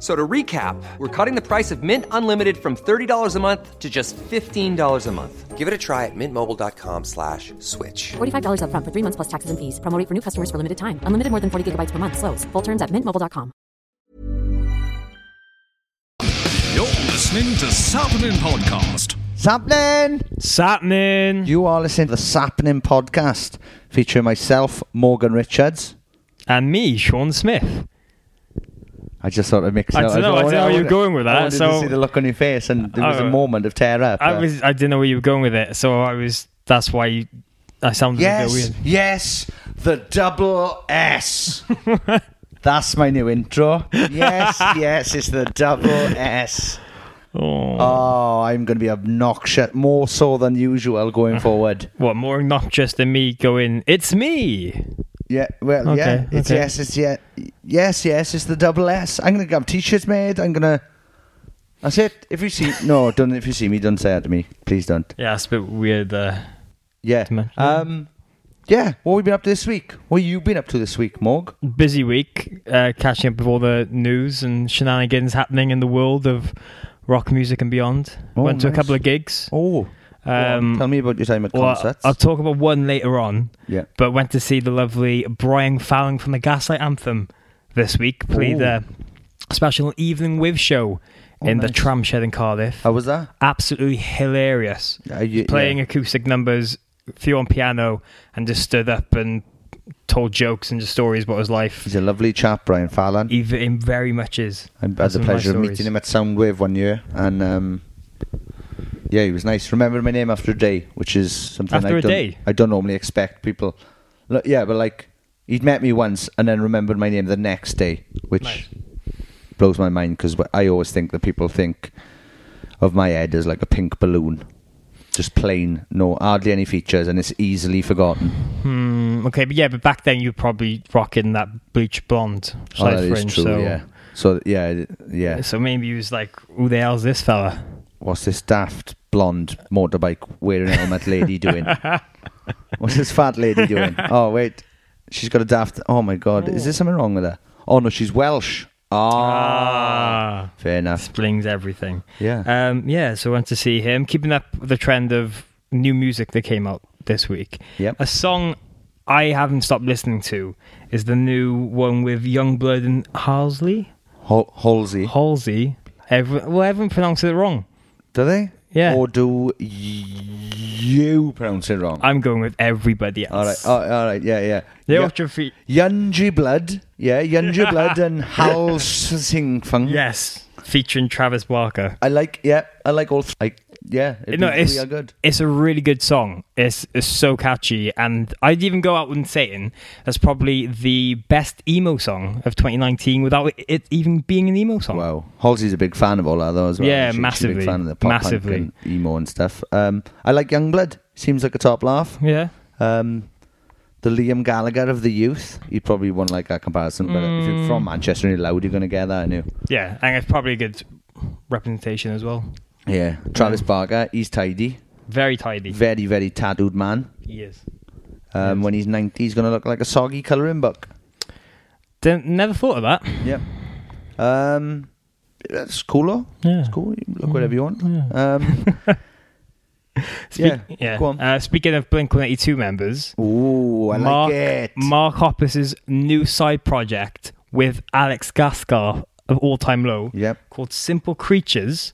F- So to recap, we're cutting the price of Mint Unlimited from $30 a month to just $15 a month. Give it a try at mintmobile.com slash switch. $45 upfront for three months plus taxes and fees. Promo rate for new customers for limited time. Unlimited more than 40 gigabytes per month. Slows. Full terms at mintmobile.com. You're listening to Sappenin Podcast. Sappenin! Sappenin. You are listening to the Sappenin podcast featuring myself, Morgan Richards. and me, Sean Smith. I just thought I'd mix it I up. don't know, oh, I don't know where you're going with that, I so- to see the look on your face, and there was a Oh. moment of terror. I was I didn't know where you were going with it, so I was that's why you I sounded a bit Yes, weird. yes, the double S. That's my new intro. Yes, yes, it's the double S. Oh. Oh, I'm going to be obnoxious, more so than usual going forward. What more obnoxious than me going, It's me. Yeah, well, yeah, Okay, it's okay. yes, it's yeah, yes, yes, it's the double S. I'm gonna have t-shirts made. I'm gonna. That's it. If you see, no, don't. If you see me, don't say that to me. Please don't. Yeah, it's a bit weird uh, Yeah. To mention. Um. Yeah. What have we been up to this week? What have you been up to this week, Morg? busy week, uh, catching up with all the news and shenanigans happening in the world of rock music and beyond. Oh, Went to a couple of gigs. Oh. Um, Tell me about your time at well, concerts. I'll talk about one later on. yeah. but went to see the lovely Brian Fallon from the Gaslight Anthem this week. Played Ooh. a special evening with show Oh, in the nice. tram shed in Cardiff. How was that? Absolutely hilarious. You- Playing yeah. acoustic numbers, few on piano, and just stood up and told jokes and just stories about his life. He's a lovely chap, Brian Fallon. He he very much is. I had the pleasure of meeting him at Soundwave one year, and um, yeah, he was nice. Remember my name after a day, which is something After I a don't, day? I don't normally expect people. Look, yeah, but like he'd met me once and then remembered my name the next day, which Nice. blows my mind because I always think that people think of my head as like a pink balloon, just plain, no hardly any features, and it's easily forgotten. Hmm, okay, but yeah, but back then you were probably rocking that bleach blonde Oh, side that is fringe. true. so, Yeah. So yeah, yeah. so maybe he was like, "Who the hell's this fella?" What's this daft blonde motorbike wearing a helmet lady doing? What's this fat lady doing? Oh wait, she's got a daft. Oh my god, is there something wrong with her? Oh no, she's Welsh. Ah, Ah. fair enough. Explains everything. Yeah. Um, yeah, so I went to see him. Keeping up the trend of new music that came out this week. Yep. A song I haven't stopped listening to is the new one with Yungblud and Halsey. Hol- Halsey. Halsey. Every, well, everyone pronounced it wrong. Do they? Yeah. Or do you pronounce it wrong? I'm going with everybody else. all right. All right. Yeah, yeah. Yeah, Yu- what's your feet? Yunji Blood. Yeah, Yunji Blood and Hal Singfang. Yes, featuring Travis Barker. I like. Yeah, I like all. I yeah. It'd No, it's good. it's a really good song. It's, it's so catchy, and I'd even go out and saying that's probably the best emo song of 2019 without it even being an emo song. Wow, Halsey's a big fan of all that though as well. Yeah, She- massively, big fan of the pop massively. and emo and stuff. Um, I like Yungblud. Seems like a top laugh. Yeah, Um, the Liam Gallagher of the youth. You probably won't like that comparison, but if you're Mm. from Manchester and you're loud, you're going to get that. I knew. yeah, and it's probably a good representation as well. Yeah, Travis Barker. He's tidy. Very tidy. Very, very tattooed man. he is. Um. When he's 90, he's going to look like a soggy colouring book. Didn't, never thought of that. Yep. Um, that's cool, though. Yeah. It's cool. You Look whatever you want. Um, Speak- yeah. Go on. Uh, speaking of Blink 182 members, Ooh, I Mark, like it. Mark Hoppus's new side project with Alex Gaskarth of All Time Low Yep. called Simple Creatures.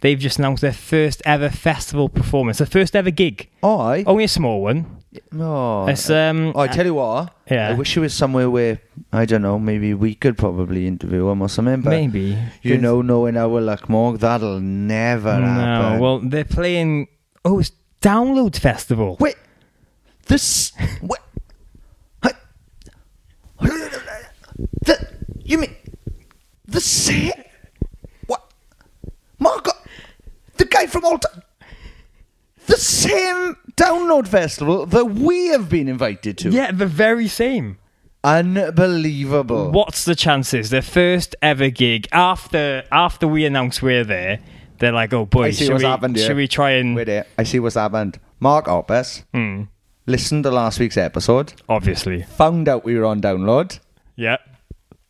They've just announced their first ever festival performance, their first ever gig. Oh, I. Only a small one. Oh, It's um. I tell you what. Yeah. I wish it was somewhere where I don't know. Maybe we could probably interview him or something. But maybe you know, knowing our luck, Morg, that'll never No, happen. well, they're playing. Oh, it's Download Festival. wait, this. What? The, you mean The same. What? Mark, the guy from Alta. The same download festival that we have been invited to. Yeah, the very same. Unbelievable. What's the chances? Their first ever gig after after we announce we're there. They're like, oh boy, I see should what's we, happened here. should we try and Wait there. I see what's happened. Mark Hoppus Hmm. listened to last week's episode, obviously, found out we were on download, yeah.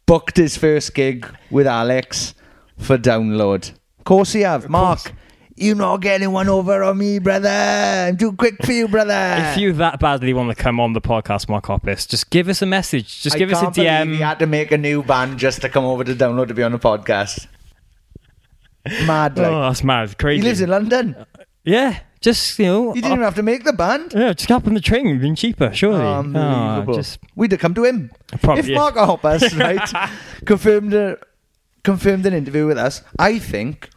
booked his first gig with Alex for download. Of course he have. Mark, you not getting one over on me, brother. I'm too quick for you, brother. If you that badly want to come on the podcast, Mark Hoppus, just give us a message. Just I give us a can't believe DM. Had to make a new band just to come over to download to be on the podcast. Mad, oh, like. Oh, that's mad, crazy. he lives in London. Uh, yeah, just you know, He didn't even uh, have to make the band. yeah, just hop on the train. It'd been cheaper, surely. Ah, Unbelievable. Oh, just We'd have come to him. Probably, if yeah. Mark Hoppus, right, confirmed a, confirmed an interview with us, I think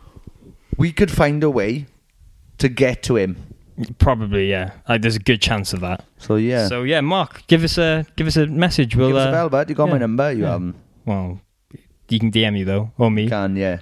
we could find a way to get to him. probably yeah. Like, there's a good chance of that. So yeah, So yeah, Mark, give us a give us a message. We'll give us a uh, bell, bud. You got my number. You yeah. haven't. Well, you can DM me though, or me. Can yeah.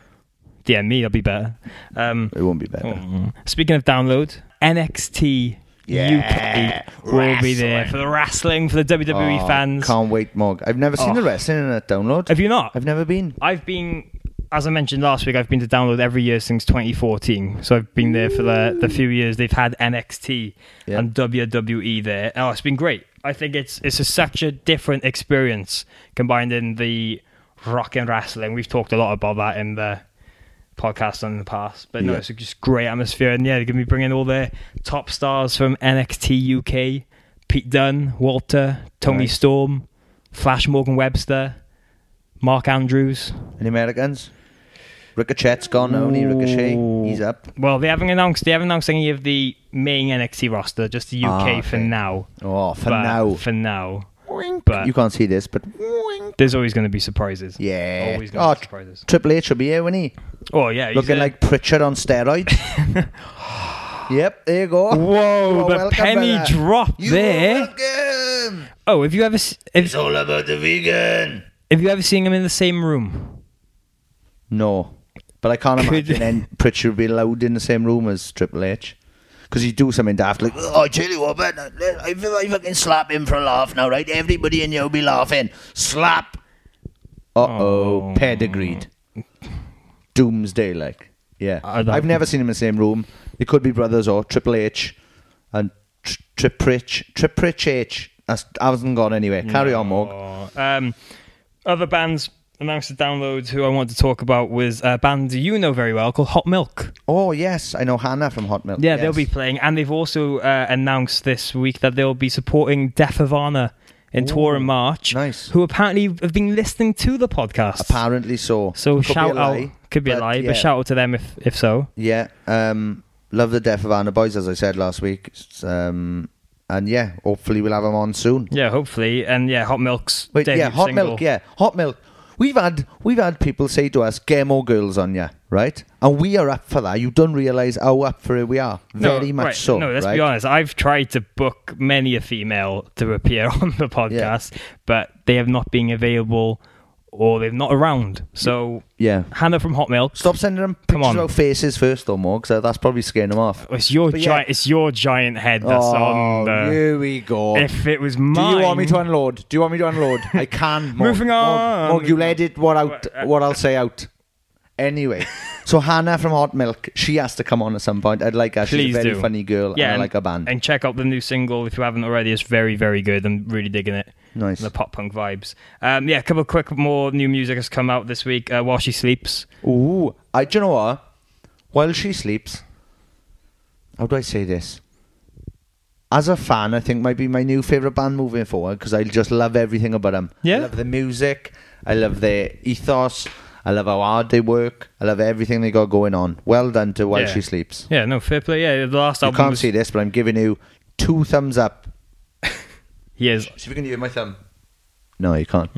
DM me, that'll be better. Um, It won't be better. mm. Speaking of download, NXT Yeah, UK will be there for the wrestling for the WWE Oh, fans. Can't wait, Mog. I've never seen Oh. the wrestling in a download. Have you not? I've never been. I've been, as I mentioned last week, I've been to download every year since 2014. So I've been there for the, the few years they've had NXT Yeah. and WWE there. Oh, it's been great. I think it's it's a, such a different experience combined in the rock and wrestling. We've talked a lot about that in the podcast on in the past, but no, Yeah. it's just great atmosphere. And yeah, they're going to be bringing all their top stars from NXT UK: Pete Dunne, Walter, Toni Nice. Storm, Flash Morgan Webster, Mark Andrews. Any Americans? Ricochet's gone only Ricochet. He's up. Well, they haven't announced they haven't announced any of the main NXT roster, just the UK Ah, for now. Oh, for But- now. For now. But you can't see this, but there's always going to be surprises. yeah. Always going Oh, be surprises. Triple H will be here, won't he? Oh yeah, he's Looking a- like Pritchard on steroids. yep, there you go. Whoa, You the welcome, penny brother. drop You there. Are welcome. Oh, have you ever s- It's all about the vegan. have you ever seen him in the same room? No, but I can't Could- imagine then Pritchard would be allowed in the same room as Triple H. Because he'd do something daft like, oh, I tell you what, man, I, I fucking slap him for a laugh now, right? Everybody in here will be laughing. Slap. Uh oh, pedigreed. Doomsday, like. Yeah. I I've never seen him in the same room. They could be brothers or Triple H and Tr- Triprich. Triprich H. That's, I hasn't gone anywhere. Carry on, Morg. Um, other bands announced the downloads who I wanted to talk about was a band you know very well called Hot Milk. Oh, yes. I know Hannah from Hot Milk. Yeah, Yes. they'll be playing, and they've also uh, announced this week that they'll be supporting Death of Honor in tour in March. nice. Who apparently have been listening to the podcast. Apparently so. so Could shout out, lie, could be a lie, yeah. but shout out to them if if so. Yeah, um, love the Death of Honor Boys, as I said last week. It's, Um, and yeah, hopefully we'll have them on soon. Yeah, hopefully, and yeah, Hot Milk's Wait, yeah, Hot single. Milk, yeah, Hot Milk. We've had we've had people say to us, "Get more girls on ya," right? And we are up for that. You don't realise how up for it we are. No, Very much right, so. No, let's right? be honest. I've tried to book many a female to appear on the podcast, but they have not been available or they're not around. So Yeah. Hannah from Hot Milk. Stop sending them Come pictures on. of faces first, though, more, because that's probably scaring them off. It's your But yeah. giant. It's your giant head that's oh, on the. here we go. If it was my Do mine, you want me to unload? Do you want me to unload? I can. Moving on. Mog, Mog, you'll edit what out, what I'll say out. Anyway, so Hannah from Hot Milk, she has to come on at some point. I'd like her. She's Please a very do. funny girl, yeah, and I like her band. And check out the new single if you haven't already. It's very, very good. I'm really digging it. Nice. The pop punk vibes. Um, yeah, a couple of quick more new music has come out this week. Uh, While she sleeps. Ooh, I. Do you know what? While she sleeps, how do I say this? As a fan, I think might be my new favorite band moving forward because I just love everything about them. Yeah? I love the music. I love their ethos. I love how hard they work. I love everything they got going on. Well done to While Yeah. She Sleeps. Yeah, no fair play. Yeah, the last You album. can't was, see this, but I'm giving you two thumbs up. He is. See if you can hear my thumb. No, you can't.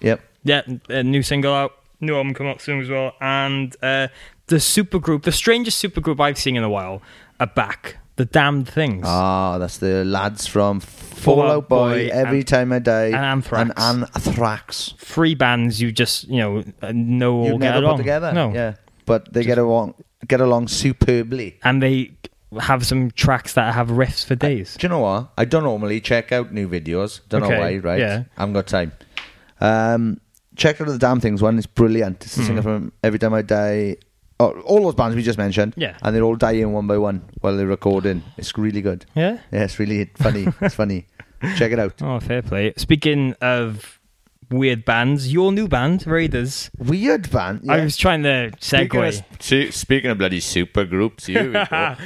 Yep. Yeah, a new single out. New album come out soon as well. And uh, the supergroup, the strangest supergroup I've seen in a while, are back. The damned things. Ah, that's the lads from Fall Fall Out Out Boy, Boy Every and- Time I Die, and Anthrax. and Anthrax. Three bands you just you know uh, know all get along. together. No. Yeah, but they get along get along superbly. and they have some tracks that have riffs for days. Do you know what? I don't normally check out new videos. Don't Okay, know why, right? yeah. I haven't got time. Um, check out the Damn Things one. It's brilliant. It's the singer from Every Time I Die. Oh, all those bands we just mentioned. Yeah. And they're all dying one by one while they're recording. It's really good. Yeah. Yeah, it's really funny. it's funny. Check it out. Oh, fair play. Speaking of weird bands, your new band Raiders. Weird band. I yeah. was trying to Speaking of, segue. see- speaking of bloody super groups, here we go.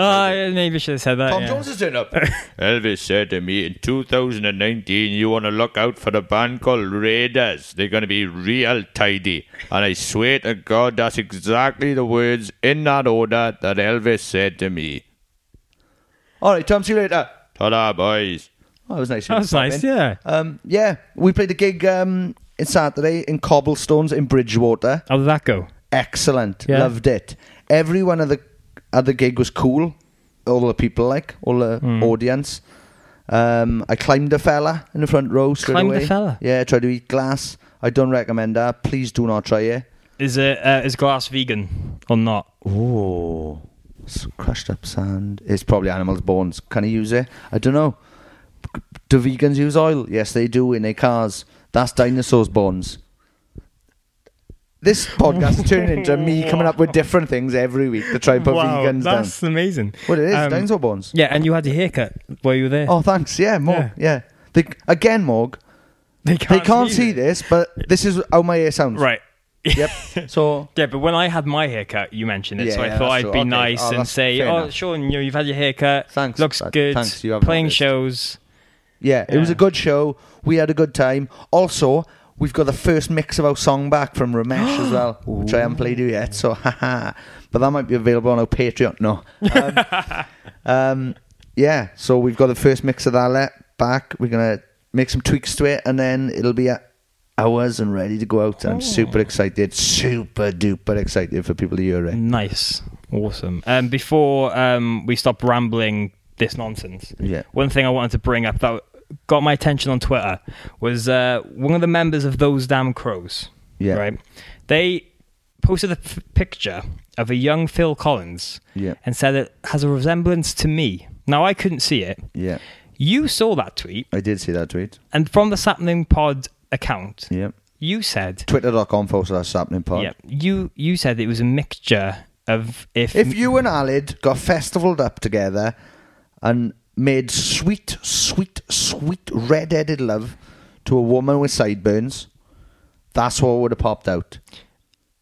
Oh, yeah, maybe should have said that. Tom yeah. Jones has turned up. Elvis said to me in 2019, you want to look out for the band called Raiders. They're going to be real tidy. And I swear to God, that's exactly the words in that order that Elvis said to me. All right, Tom, see you later. Ta-da, boys. Oh, that was nice. That was nice, in. yeah. Um, yeah, we played a gig um, in Saturday in Cobblestones in Bridgwater. How did that go? Excellent. Yeah. Loved it. Every one of the at the gig was cool. All the people like, all the Hmm. audience. Um, I climbed a fella in the front row straight Climbed a away. fella? Yeah, tried to eat glass. I don't recommend that. Please do not try it. Is it uh, is glass vegan or not? Oh, s- crushed up sand. It's probably animals' bones. Can you use it? I don't know. Do vegans use oil? Yes, they do in their cars. That's dinosaurs' bones. This podcast is turning into me coming up with different things every week to try and put vegans down. that's amazing. What it is, Um, dinosaur bones. Yeah, and you had your haircut while you were there. Oh, thanks. Yeah, Morg. Yeah. They, again, Morg. they They can't see this, but this is how my ear sounds. Right. Yep. So Yeah, but when I had my haircut, you mentioned it, so I yeah, thought I'd true. be Okay. nice Oh, and say, "Oh, enough. Sean, you know, you've had your haircut. Thanks, looks good. thanks, you haven't Playing noticed. shows. Yeah, it was a good show. We had a good time. Also, we've got the first mix of our song back from Ramesh as well, which I haven't played you yet. So, haha. But that might be available on our Patreon. No. Um, um, yeah, so we've got the first mix of that back. We're going to make some tweaks to it, and then it'll be at hours and ready to go out. I'm super excited, super duper excited for people to hear it. Nice, awesome. Um, before um, we stop rambling this nonsense, Yeah. one thing I wanted to bring up that got my attention on Twitter was uh, one of the members of those damn crows. Yeah. Right. They posted a f- picture of a young Phil Collins. Yeah. And said it has a resemblance to me. Now I couldn't see it. Yeah, You saw that tweet, I did see that tweet. and from the Sappenin Pod account, Yeah. you said, Twitter.com forward slash sappenin pod. yeah, you you said it was a mixture of if If you and Alid got festivaled up together and made sweet, sweet, sweet red-headed love to a woman with sideburns, that's what would have popped out.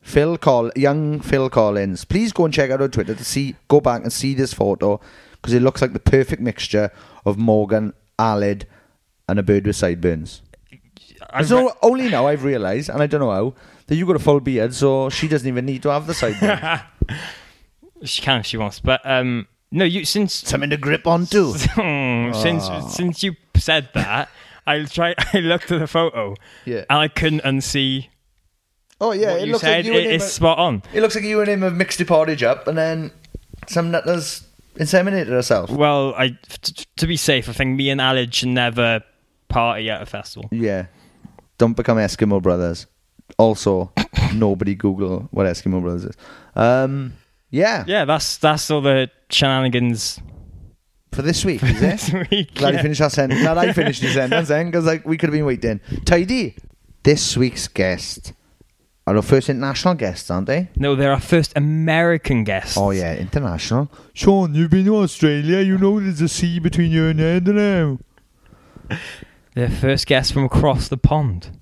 Phil Col, young Phil Collins. Please go and check out our Twitter to see, go back and see this photo because it looks like the perfect mixture of Morgan, Alid, and a bird with sideburns. I so re- only now I've realised, and I don't know how, that you got a full beard, so she doesn't even need to have the sideburns. she can if she wants, but um, no, you since Something to grip onto. Hmm, since since you said that, I try I looked at the photo, Yeah. and I couldn't unsee Oh yeah, it you looks said. like you and him. it's spot on. it looks like you and him have mixed the porridge up, and then some nutters inseminated herself. Well, I t- to be safe, I think me and Alid should never party at a festival. Yeah, don't become Eskimo brothers. Also, nobody Google what Eskimo brothers is. Um, yeah, Yeah, that's that's all the shenanigans for this week, is this it? week. Glad yeah. you finished that sentence. Glad I finished the sentence then, because like we could have been waiting. Tidy. This week's guest are our first international guests, aren't they? No, they're our first American guests. Oh yeah, international. Sean, you've been to Australia. You know there's a sea between you and don't? They're first guests from across the pond.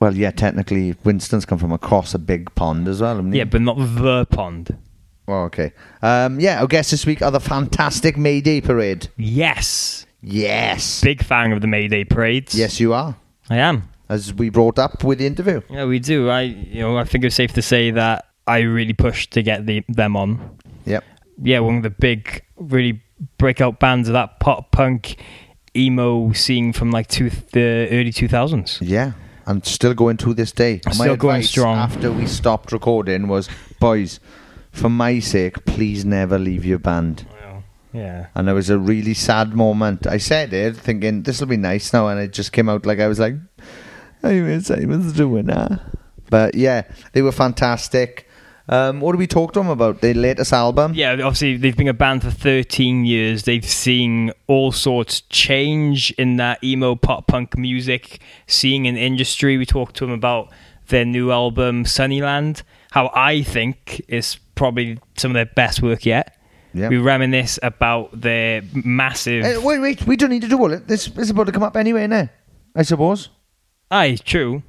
Well, yeah, technically, Winston's come from across a big pond as well? Yeah, but not the pond. Oh, okay. Um, yeah, our guests this week are the fantastic Mayday Parade. Yes, Yes. big fan of the Mayday parades. Yes, you are. I am. As we brought up with the interview. Yeah, we do. I, you know, I think it's safe to say that I really pushed to get the, them on. Yep. Yeah, one of the big, really breakout bands of that pop punk emo scene from like two, the early two thousands. Yeah. And still going to this day. Still going strong. After we stopped recording was, boys, for my sake, please never leave your band. Well, yeah. And it was a really sad moment. I said it thinking this will be nice now, and it just came out like I was like, I was, I was doing that. But yeah, they were fantastic. Um, what did we talk to them about? Their latest album? Yeah, obviously they've been a band for 13 years. They've seen all sorts change in that emo pop punk music, seeing in industry. We talked to them about their new album Sunnyland, how I think is probably some of their best work yet. Yeah. We reminisce about their massive. Eh, wait, wait, we don't need to do all it. This is about to come up anyway, now. I suppose. Aye, true.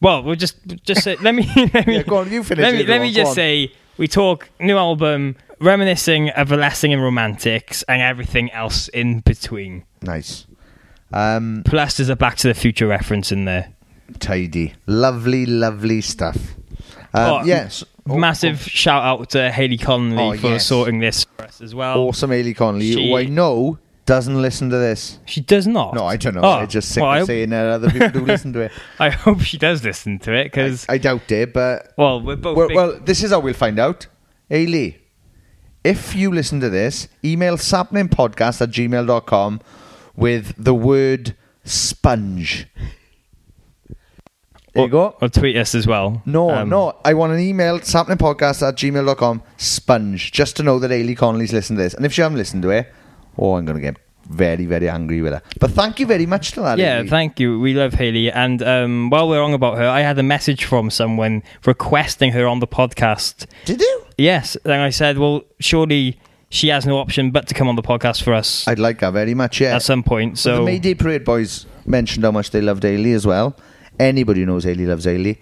Well, we'll just just say, let me let me Yeah, go on, you finish Let me let me just on. say we talk new album, reminiscing of Everlasting and Romantics, and everything else in between. Nice. Um, Plus, there's a Back to the Future reference in there. tidy. Lovely, lovely stuff. Um, Oh, yes. Oh, Massive shout out to Haley Conley Oh, for yes. sorting this for us as well. Awesome Haley Connolly, She- who I know doesn't listen to this. She does not. No, I don't know. Oh, I just sick well, of I, saying that other people do listen to it. I hope she does listen to it because I doubt it, but well, we're both. well, well, this is how we'll find out. Haley, if you listen to this, email sappeninpodcast at gmail.com with the word sponge. There you go. Or tweet us as well. No, Um, no. I want an email, sappeninpodcast at gmail.com, sponge, just to know that Ailey Connolly's listened to this. And if she hasn't listened to it, oh, I'm going to get very, very angry with her. But thank you very much to that. Yeah, thank you. We love Haley. And um, while we're on about her, I had a message from someone requesting her on the podcast. Did you? Yes. And I said, well, surely she has no option but to come on the podcast for us I'd like her very much, yeah. at some point. So the So, Mayday Parade boys mentioned how much they loved Ailey as well. Anybody who knows Ailey loves Ailey.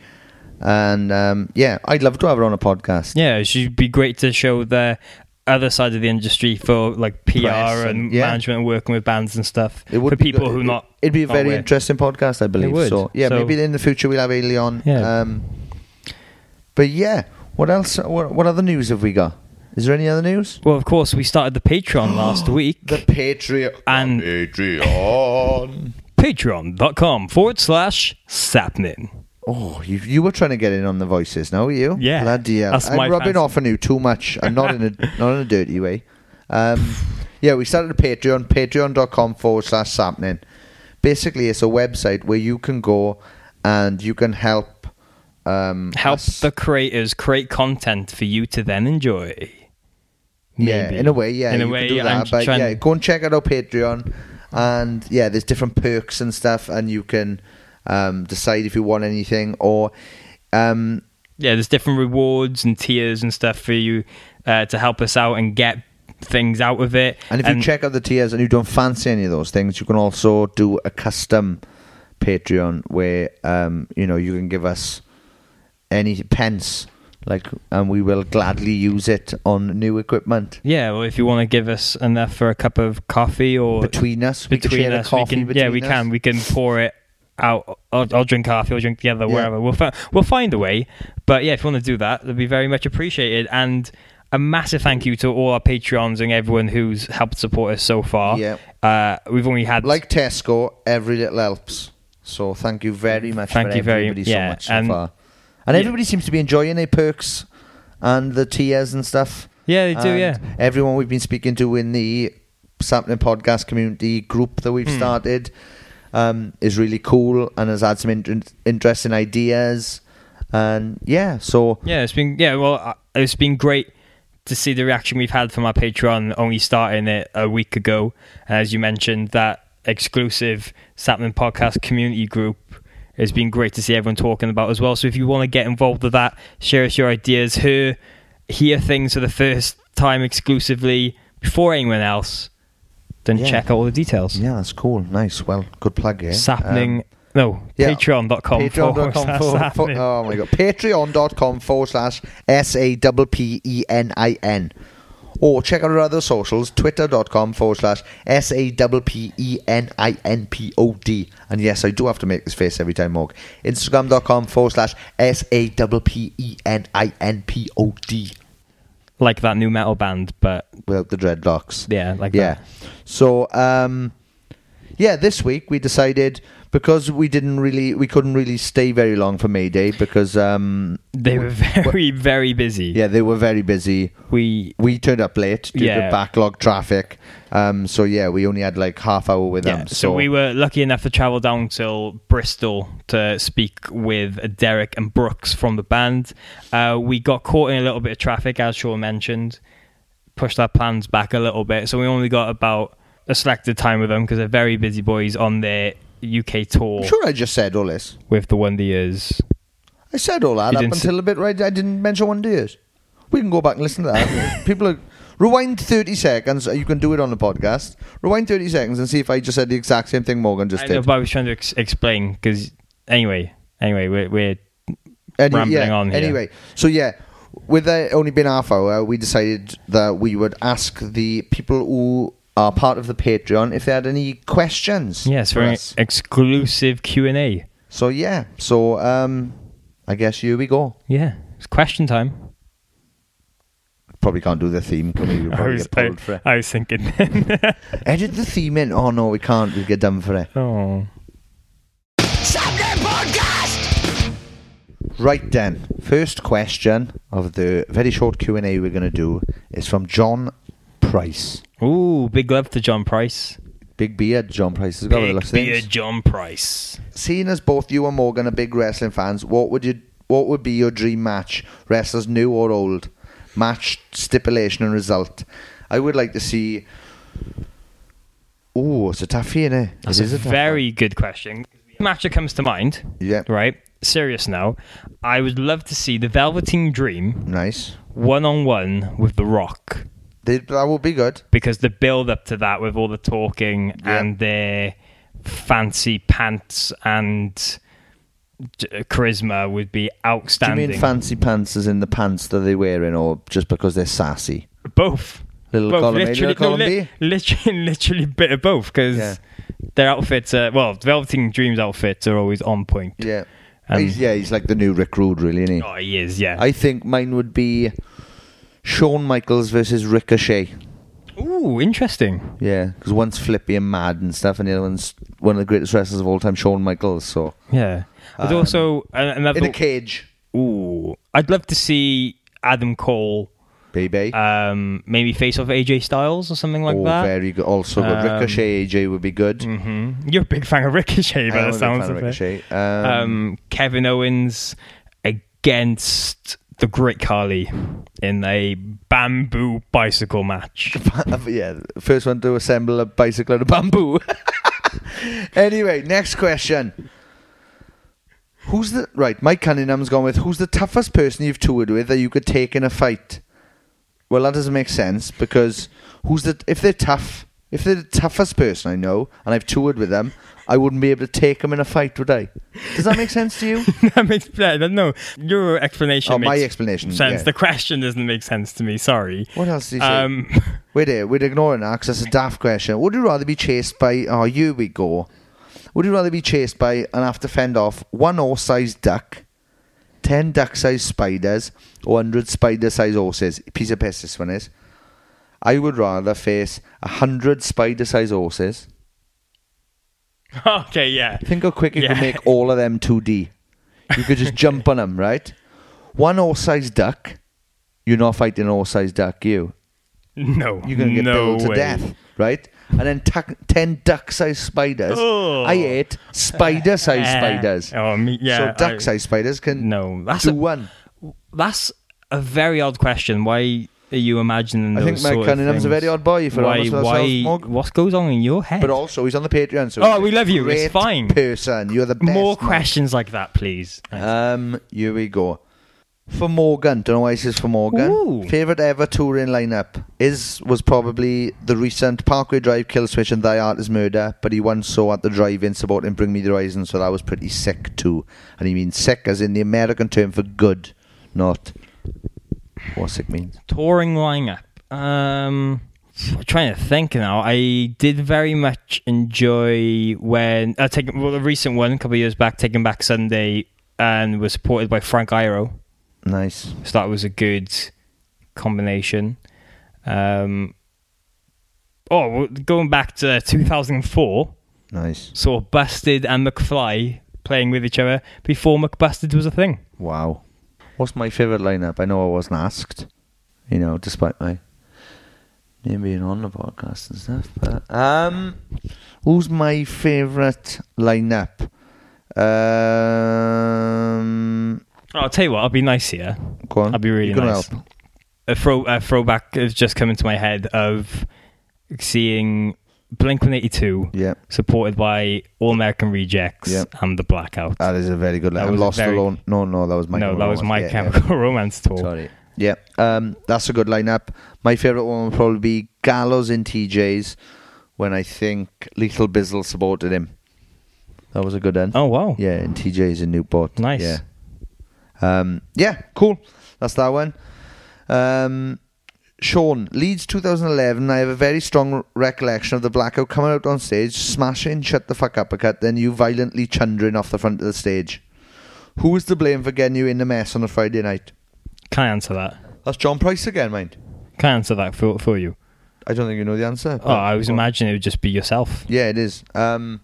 And um, yeah, I'd love to have her on a podcast. yeah, she'd be great to show the other side of the industry for like PR and- and yeah. management and working with bands and stuff It would for be people good. who It- not. It'd be a very aware. interesting podcast, I believe. would. So yeah, So- maybe in the future we'll have Ailey on. Yeah. Um, but yeah, what else? What, what other news have we got? Is there any other news? Well, of course, we started the Patreon last week. The Patreon. And- Patreon. Patreon.com forward slash Sappenin. Oh, you, you were trying to get in on the voices now, were you? Yeah. Bloody hell. That's I'm my rubbing fancy. off on you too much, and not in a not in a dirty way. Um, yeah, we started a Patreon, patreon.com forward slash sappenin. Basically, it's a website where you can go and you can help um, Help us- the creators create content for you to then enjoy. Yeah, in a way, yeah, In a way, can do I'm that. But trying- yeah, go and check out our Patreon, and yeah, there's different perks and stuff, and you can um, decide if you want anything or. Um, yeah, there's different rewards and tiers and stuff for you uh, to help us out and get things out of it. And if you check out the tiers and you don't fancy any of those things, you can also do a custom Patreon where um, you know you can give us any pence, like, and we will gladly use it on new equipment yeah, well, if you want to give us enough for a cup of coffee or between us. Between us, we can, between yeah, we us. can. We can pour it out. I'll, I'll drink coffee. I'll drink together. Yeah. Wherever we'll fi- we'll find a way. But yeah, if you want to do that, that'd be very much appreciated. And a massive thank you to all our Patreons and everyone who's helped support us so far. Yeah. uh, we've only had Like Tesco, every little helps. So thank you very much. Thank for you very- everybody yeah, so much so and- far. And everybody seems to be enjoying their perks and the tiers and stuff. yeah, they do. And yeah, Everyone we've been speaking to in the Sappenin Podcast community group that we've Hmm. started um, is really cool and has had some in- interesting ideas. And yeah, so Yeah, it's been yeah. Well, uh, it's been great to see the reaction we've had from our Patreon only starting it a week ago. As you mentioned, that exclusive Sappenin Podcast community group has been great to see everyone talking about as well. So if you want to get involved with that, share us your ideas, hear hear things for the first time exclusively before anyone else, then Yeah. check out all the details. yeah, that's cool. Nice. Well, good plug here. Sappenin. Um, no, yeah. patreon.com forward Patreon.com slash forward, for, oh my god. Patreon.com forward slash S A P P E N I N. Or check out our other socials, twitter.com forward slash S A P P E N I N P O D. And yes, I do have to make this face every time, Morg. Instagram.com forward slash S A P P E N I N P O D. Like that new metal band, but Without the dreadlocks. yeah, like Yeah. that. So, um, yeah, this week we decided because we didn't really, we couldn't really stay very long for Mayday because, um, They were very, very busy. yeah, they were very busy. We We turned up late due Yeah. to backlog traffic. Um, so yeah, we only had like half hour with yeah, them. so, we were lucky enough to travel down till Bristol to speak with Derek and Brooks from the band. Uh, we got caught in a little bit of traffic, as Sean mentioned, pushed our plans back a little bit, so we only got about a selected time with them because they're very busy boys on their UK tour I'm sure I just said all this. with the Wonder Years. I said all that You up didn't until a bit right. I didn't mention one years. We can go back and listen to that. People are, rewind thirty seconds. Uh, you can do it on the podcast. Rewind thirty seconds and see if I just said the exact same thing Morgan just I know, did. but I was trying to ex- explain because anyway, anyway, we're, we're Any- rambling yeah, on here. Anyway, so yeah, with it only been half hour, we decided that we would ask the people who are part of the Patreon if they had any questions. yes, for for an us. exclusive Q and A. So yeah, so um, I guess here we go. Yeah, it's question time. Probably can't do the theme. Can we? We'll I probably was, get pulled for I, it. I was thinking. Edit the theme in. Oh no, we can't. We get done for it. oh, Podcast! Right then, first question of the very short Q and A we're going to do is from John Price. ooh, big love to John Price. Big beard, John Price has got Big lot of beard things. John Price. Seeing as both you and Morgan are big wrestling fans, what would you? What would be your dream match? Wrestlers new or old? Match stipulation and result. I would like to see. Oh, it's a toughie, innit? That's it is a a very good question. Match that comes to mind. Yeah, right? Serious now. I would love to see the Velveteen Dream nice. one on one with The Rock They, that would be good. because the build up to that with all the talking Yeah. and their fancy pants and j- charisma would be outstanding. Do you mean fancy pants as in the pants that they're wearing, or just because they're sassy? both. Little both. column A, literally, little column no, li- literally, literally, bit of both because Yeah. their outfits. Are, well, Velveteen Dream's outfits are always on point. Yeah. Um, he's, yeah, he's like the new Rick Rude, really, isn't he? Oh, he is. Yeah. I think mine would be Shawn Michaels versus Ricochet. Ooh, interesting. Yeah, because one's flippy and mad and stuff, and the other one's one of the greatest wrestlers of all time, Shawn Michaels. So Yeah. There's Um, also another. in a cage, Ooh, I'd love to see Adam Cole. baby. Um, maybe face off AJ Styles or something like oh, that. very good. Also. Um, Ricochet AJ would be good. hmm You're a big fan of Ricochet, by the sounds of of it. Um, Um, Kevin Owens against the Great Khali in a bamboo bicycle match. yeah, first one to assemble a bicycle out of bamboo. anyway, next question. Who's the right? Mike Cunningham's gone with who's the toughest person you've toured with that you could take in a fight? Well, that doesn't make sense because who's the if they're tough, if they're the toughest person I know and I've toured with them, I wouldn't be able to take him in a fight, would I? Does that make sense to you? that makes I don't know. Your explanation Oh, my makes explanation, sense. yeah. The question doesn't make sense to me. Sorry. What else did you say? Um, Wait there, we're ignoring that because that's a daft question. Would you rather be chased by, oh, here we go. Would you rather be chased by and have to fend off one horse-sized duck, ten duck-sized spiders, or hundred spider-sized horses? Piece of piss this one is. I would rather face a hundred spider-sized horses. okay, yeah. Think how quick you Yeah. could make all of them 2D. You could just jump on them, right? One horse-sized duck, you're not fighting a horse-sized duck, you. No, You're going to get no billed to death, right? And then tuck 10 duck sized spiders. Oh. I ate spider sized Eh. spiders. Oh, me, yeah. so I- duck sized spiders can No, that's do a, one. that's a very odd question. Why are you imagining? I think Mike Cunningham's a very odd boy, for why? why? What goes on in your head? But also, he's on the Patreon. So Oh, we love you. It's fine. person. You're the best. More man. questions like that, please. Um, here we go. For Morgan, don't know why it says for Morgan. Ooh. Favorite ever touring lineup is was probably the recent Parkway Drive Kill Switch and Thy Art Is Murder, but he once saw at the drive-in supporting Bring Me the Horizon, so that was pretty sick too. And he means sick as in the American term for good, not what sick means. touring lineup. Um, I'm trying to think now. I did very much enjoy when uh, taking well, the recent one a couple of years back, Taking Back Sunday, and was supported by Frank Iero. Nice. So that was a good combination. Um, oh, going back to 2004, Nice. Saw Busted and McFly playing with each other before McBusted was a thing. Wow. What's my favourite lineup? I know I wasn't asked, you know, despite my name being on the podcast and stuff. But um, who's my favourite lineup? Um, I'll tell you what, I'll be nice here. go on. I'll be really nice. help. A throw a throwback has just come into my head of seeing Blink One Eighty Two Yeah, supported by All American Rejects Yeah. and the Blackout. that is a very good That lineup. Lost very- Alone. No, no, that was my. no, that was my yeah, Chemical Romance tour. Sorry. Yeah, um, that's a good lineup. My favourite one would probably be Gallows in TJ's when I think Lethal Bizzle supported him. That was a good one. Oh wow! Yeah, in TJ's in Newport. Nice. Yeah. Um, yeah, cool. That's that one. Um, Sean, Leeds 2011. I have a very strong recollection of the blackout coming out on stage, smashing Shut the Fuck Up a cut, then you violently chundering off the front of the stage. Who was to blame for getting you in the mess on a Friday night? Can I answer that? That's John Price again, mind. Can I answer that for for you? I don't think you know the answer. Oh, I was imagining it would just be yourself. Yeah, it is. Um,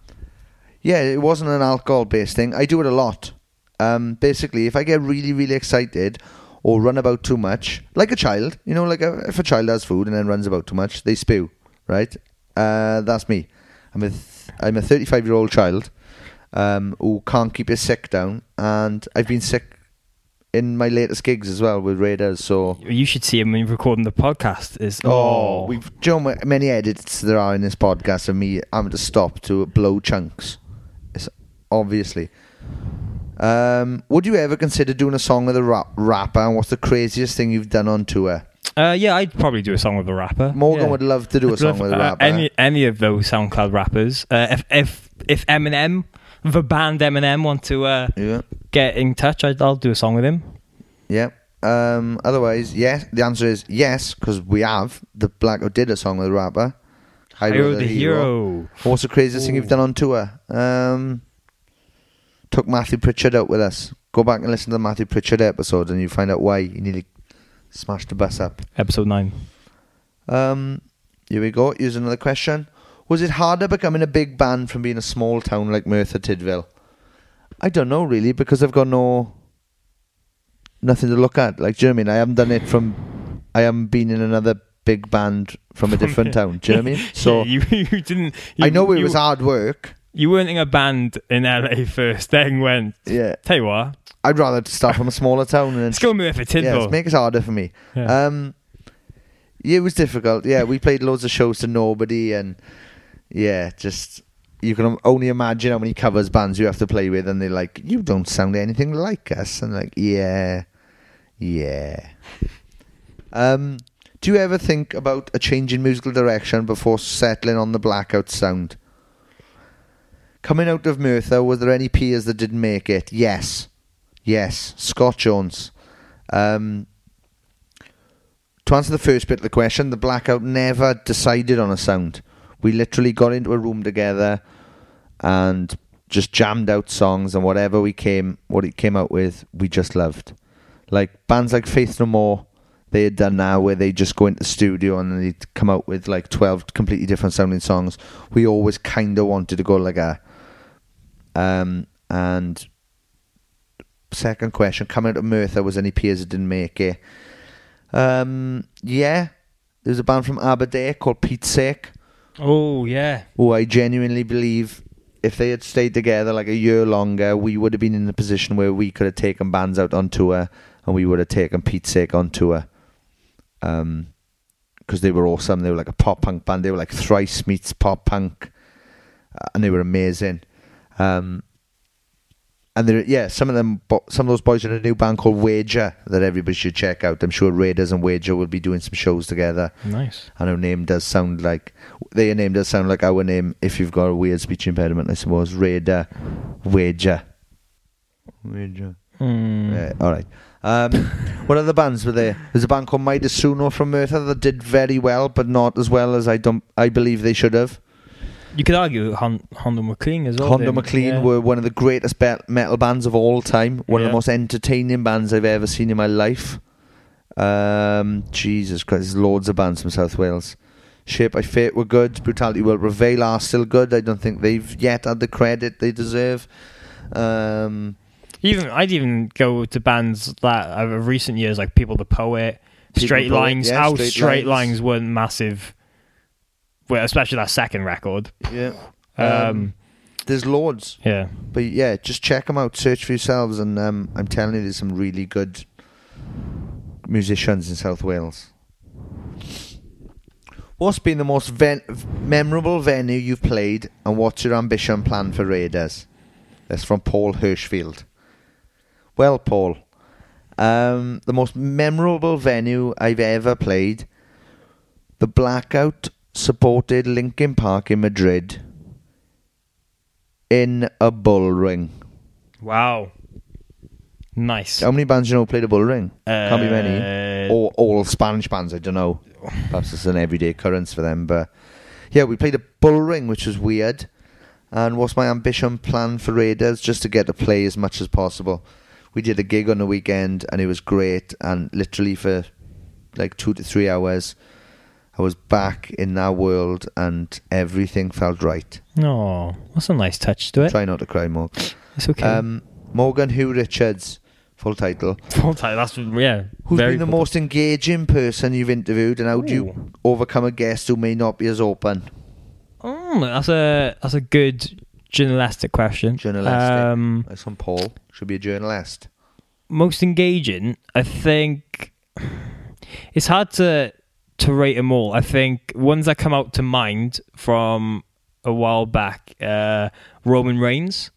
yeah, it wasn't an alcohol based thing. I do it a lot. Um, basically, if I get really, really excited or run about too much, like a child, you know, like a, if a child has food and then runs about too much, they spew, right? Uh, that's me. I'm a, th- I'm a 35 year old child um, who can't keep his sick down, and I've been sick in my latest gigs as well with Raiders. So You should see him when you're recording the podcast. Is Oh, oh, we've do you know many edits there are in this podcast of me having to stop to blow chunks. It's obviously. Um, would you ever consider doing a song with a rap- rapper? And what's the craziest thing you've done on tour? Uh, yeah, I'd probably do a song with a rapper. Morgan Yeah. would love to do a I'd song love, with a uh, rapper. any any of those SoundCloud rappers. Uh, if if if Eminem, the band Eminem, want to uh, yeah, get in touch, I'd, I'll do a song with him. yeah. Um, otherwise, yes. The answer is yes because we have the Blackout did a song with a rapper. Hyro the Hero. What's the craziest thing you've done on tour? Um, took Matthew Pritchard out with us. Go back and listen to the Matthew Pritchard episode, and you find out why he nearly smashed the bus up. Episode nine. Um, here we go. Here's another question. Was it harder becoming a big band from being a small town like Merthyr Tydfil? I don't know really because I've got no nothing to look at. Like, do you know I mean? I haven't done it from. I haven't been in another big band from a different town. Do you know I mean? So Yeah, you, you didn't. You, I know it you, was hard work. You weren't in a band in LA first, then went. Yeah, Tell you what, I'd rather start from a smaller town and let's go with it for yeah, Tidball. let's make it harder for me. Yeah. Um, yeah, it was difficult. Yeah, we played loads of shows to nobody, and yeah, just you can only imagine how many covers bands you have to play with, and they're like, "You don't sound anything like us," and like, yeah, yeah. Um, do you ever think about a change in musical direction before settling on the blackout sound? Coming out of Merthyr, were there any peers that didn't make it? Yes, yes. Scott Jones. Um, to answer the first bit of the question, the blackout never decided on a sound. We literally got into a room together and just jammed out songs and whatever we came what it came out with, we just loved. Like bands like Faith No More, they had done now where they just go into the studio and they'd come out with like twelve completely different sounding songs. We always kinda wanted to go like a um and second question, coming out of Merthyr, was any peers that didn't make it? Um, yeah, there's a band from Aberdeen called Pete's Sake, oh yeah, who I genuinely believe if they had stayed together like a year longer, we would have been in a position where we could have taken bands out on tour and we would have taken Pete's Sake on tour. Um, because they were awesome. They were like a pop punk band. They were like thrice meets pop punk, uh, and they were amazing. Um, and there, yeah, some of them, some of those boys are in a new band called Wager that everybody should check out. I'm sure Raiders and Wager will be doing some shows together. nice. And our name does sound like their name does sound like our name. If you've got a weird speech impediment, I suppose Raider, Wager, Wager. Yeah, all right. Um, what other bands were there? There's a band called Midas Suno from Merthyr that did very well, but not as well as I don't. I believe they should have. You could argue Hon- Hondo Maclean as well. Hondo then. Maclean Yeah. were one of the greatest be- metal bands of all time. One of the most entertaining bands I've ever seen in my life. Um, Jesus Christ, there's loads of bands from South Wales. Shape by Fate were good. Brutality will prevail are still good. I don't think they've yet had the credit they deserve. Um, Even I'd even go to bands that of recent years, like People the Poet, People Straight Poet, Lines. yeah, how Straight Straight, Lines. Lines weren't massive, well, especially that second record. yeah. Um, Um, there's loads. yeah, But yeah, just check them out. Search for yourselves, and um, I'm telling you, there's some really good musicians in South Wales. What's been the most ven- memorable venue you've played, and what's your ambition plan for Raiders? That's from Paul Hirschfield. Well, Paul, um, the most memorable venue I've ever played, the Blackout supported Linkin Park in Madrid in a bull ring. wow, nice. How many bands do you know played a bull ring? Can't be Uh, many. Or all Spanish bands, I don't know. Perhaps it's an everyday occurrence for them. But yeah, we played a bull ring, which was weird. And what's my ambition plan for Raiders? Just to get to play as much as possible. We did a gig on the weekend and it was great. And literally for like two to three hours, I was back in that world and everything felt right. No, that's a nice touch to it. Try not to cry, Morg. It's okay. Um, Morgan Hugh Richards, full title. Full title. That's yeah. Who's been the most engaging person you've interviewed, and how do you overcome a guest who may not be as open? Oh, that's a that's a good journalistic question. Journalistic. Um, That's from Paul. Should be a journalist. most engaging, I think it's hard to to rate them all. I think ones that come out to mind from a while back, uh, Roman Reigns.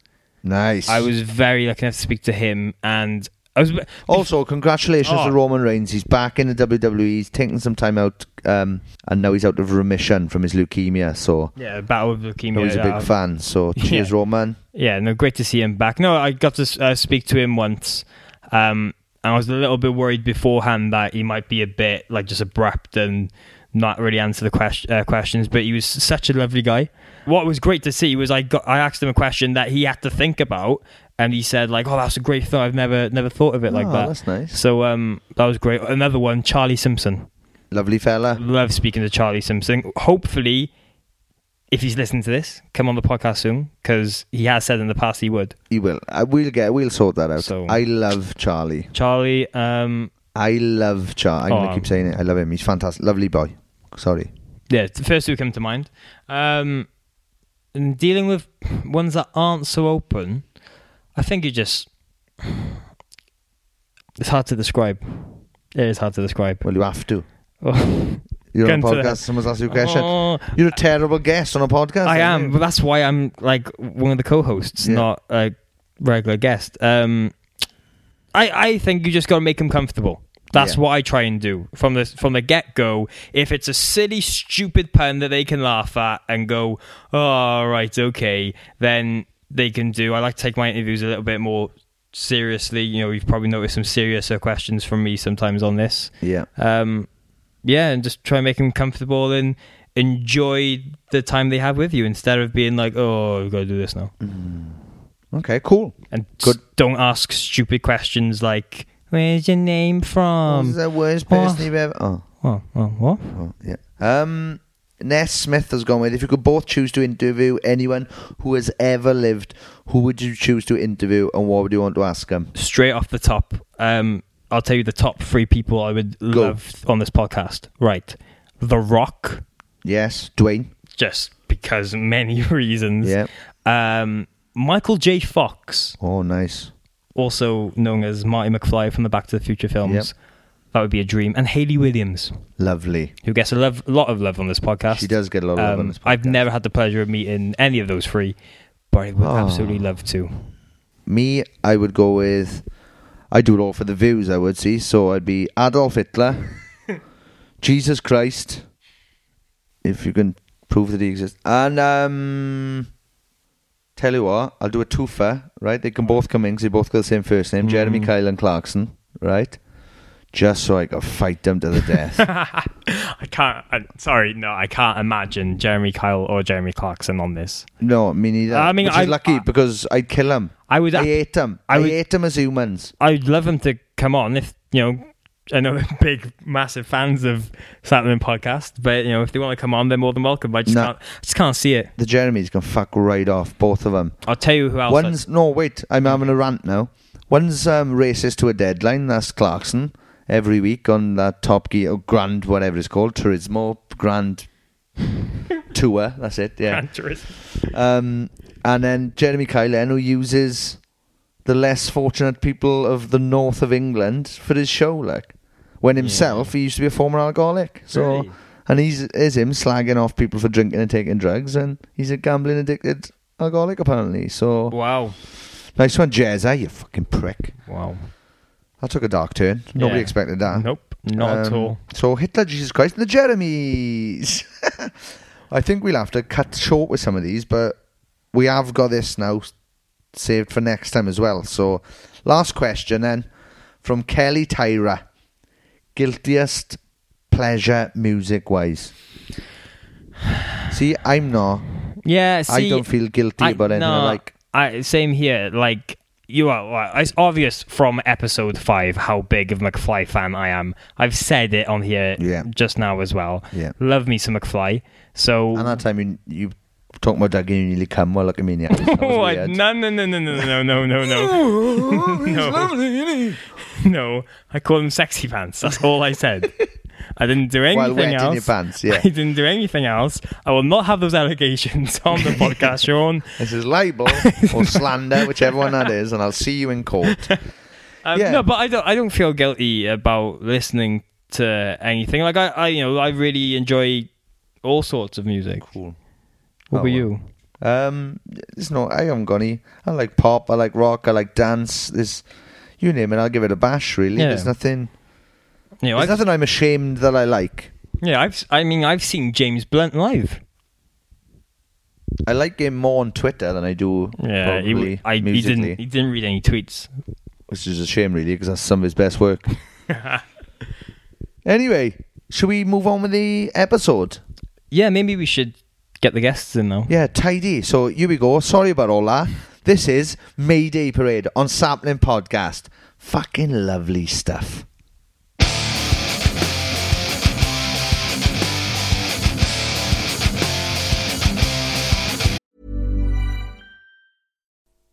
Nice. I was very lucky enough to speak to him, and I was Also, congratulations Oh. to Roman Reigns. He's back in the WWE. He's taking some time out, um, and now he's out of remission from his leukemia. So yeah, battle with leukemia. I was a big fan. So cheers, Yeah. Roman. Yeah, no, great to see him back. No, I got to uh, speak to him once. Um, I was a little bit worried beforehand that he might be a bit like just abrupt and not really answer the question, uh, questions. But he was such a lovely guy. What was great to see was I got I asked him a question that he had to think about, and he said like, "Oh, that's a great thought. I've never never thought of it like Oh, that." that's nice. So um, that was great. Another one, Charlie Simpson. Lovely fella. Love speaking to Charlie Simpson. Hopefully, if he's listening to this, come on the podcast soon because he has said in the past he would. He will. Uh, we'll get. We'll sort that out. So- I love Charlie. Charlie, um, I love Charlie. I'm Oh. gonna keep saying it. I love him. He's fantastic. Lovely boy. Sorry. yeah, the first two come to mind. Um, and dealing with ones that aren't so open, I think you just it's hard to describe. It is hard to describe. Well, you have to. You're on a podcast. Someone's asked you a question. Oh, You're a terrible guest on a podcast. I am, you? but that's why I'm like one of the co-hosts, Yeah. not a regular guest. Um, I I think you just got to make them comfortable. That's Yeah. what I try and do from the from the get go. If it's a silly, stupid pun that they can laugh at and go, "Oh, right, okay," then they can do. I like to take my interviews a little bit more seriously. You know, you've probably noticed some seriouser questions from me sometimes on this Yeah. um, yeah, and just try and make them comfortable and enjoy the time they have with you instead of being like, oh, we've got to do this now. Okay. Cool. And Good. don't ask stupid questions like, where's your name from? Who's the worst person you've ever? Oh. Oh, oh, what? oh, yeah. Um. Ness Smith has gone with. If you could both choose to interview anyone who has ever lived, who would you choose to interview, and what would you want to ask them? Straight off the top, um, I'll tell you the top three people I would love on this podcast. Right. The Rock, Yes, Dwayne. just because many reasons. Yeah. Um, Michael J. Fox. Oh, nice. also known as Marty McFly from the Back to the Future films. Yep. That would be a dream. And Hayley Williams, Lovely. who gets a love, lot of love on this podcast. She does get a lot of love on Um, this podcast. I've never had the pleasure of meeting any of those three, but I would Oh. absolutely love to. Me, I would go with. I do it all for the views, I would see. So I'd be Adolf Hitler, Jesus Christ, if you can prove that he exists. And, um. Tell you what, I'll do a twofer, right? They can both come in because they both got the same first name Jeremy Mm. Kyle and Clarkson, right? Just so I can fight them to the death. I can't. I, sorry, no, I can't imagine Jeremy Kyle or Jeremy Clarkson on this. no, me neither. I mean, Which is I- lucky I- because I'd kill them. I would. I hate them. I I, would- hate them as humans. I'd love them to come on if you know. I know they're big, massive fans of Sappenin Podcast, but you know if they want to come on, they're more than welcome. I just No. can't, I just can't see it. The Jeremys can fuck right off, both of them. I'll tell you who else. One's no wait, I'm having a rant now. One's um, racist to a deadline. That's Clarkson every week on that Top Gear or Grand whatever it's called Turismo Grand Tour. That's it. Yeah. Dangerous. Um, and then Jeremy Kylen who uses the less fortunate people of the north of England for his show. Like when himself he used to be a former alcoholic. So. Really? And he's is him slagging off people for drinking and taking drugs, and he's a gambling addicted alcoholic apparently. So Wow. Nice one, Jezza, you fucking prick. Wow. That took a dark turn. Nobody Yeah. expected that. Nope. Not at Um, all. So Hitler, Jesus Christ, and the Jeremys. I think we'll have to cut short with some of these, but we have got this now s- saved for next time as well. So, last question then from Kelly Tyra. Guiltiest pleasure music wise? See, I'm not. Yeah. See, I don't feel guilty I- about anything no, like. I, same here. Like you are. Well, it's obvious from episode five how big of McFly fan I am. I've said it on here Yeah. just now as well. Yeah. Love me some McFly. So. And that time you, you talking about Doug and you nearly come, well, look at me. That was Oh, I- weird. no, no, no, no, no, no, no, no, no. Oh, oh, oh, no. no, I called him sexy pants. That's all I said. I didn't do anything While else. your pants, yeah. I didn't do anything else. I will not have those allegations on the podcast, Sean. This is libel or slander, whichever one that is, and I'll see you in court. Um, Yeah. No, but I don't. I don't feel guilty about listening to anything. Like I, I, you know, I really enjoy all sorts of music. Cool. What Oh, about you? Um, it's no, I haven't got any. I like pop, I like rock, I like dance. There's, you name it, I'll give it a bash. Really, Yeah. there's nothing. Know, There's I've, nothing I'm ashamed that I like. yeah, I've. I mean, I've seen James Blunt live. I like him more on Twitter than I do Yeah, he, probably w- I, he didn't. He didn't read any tweets. which is a shame, really, because that's some of his best work. anyway, should we move on with the episode? Yeah, maybe we should get the guests in now. Yeah, tidy. So here we go. Sorry about all that. This is Mayday Parade on Sappenin Podcast. Fucking lovely stuff.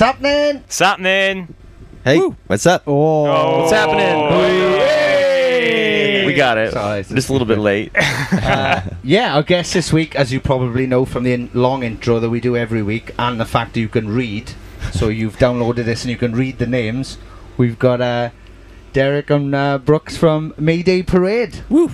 What's happening? What's happening? Hey, what's up? Oh, What's happening? Hey! We got it. Sorry, it's Just a little bit late. Uh, yeah, our guest this week, as you probably know from the in- long intro that we do every week, and the fact that you can read, so you've downloaded this and you can read the names. We've got uh, Derek and uh, Brooks from Mayday Parade. Woo.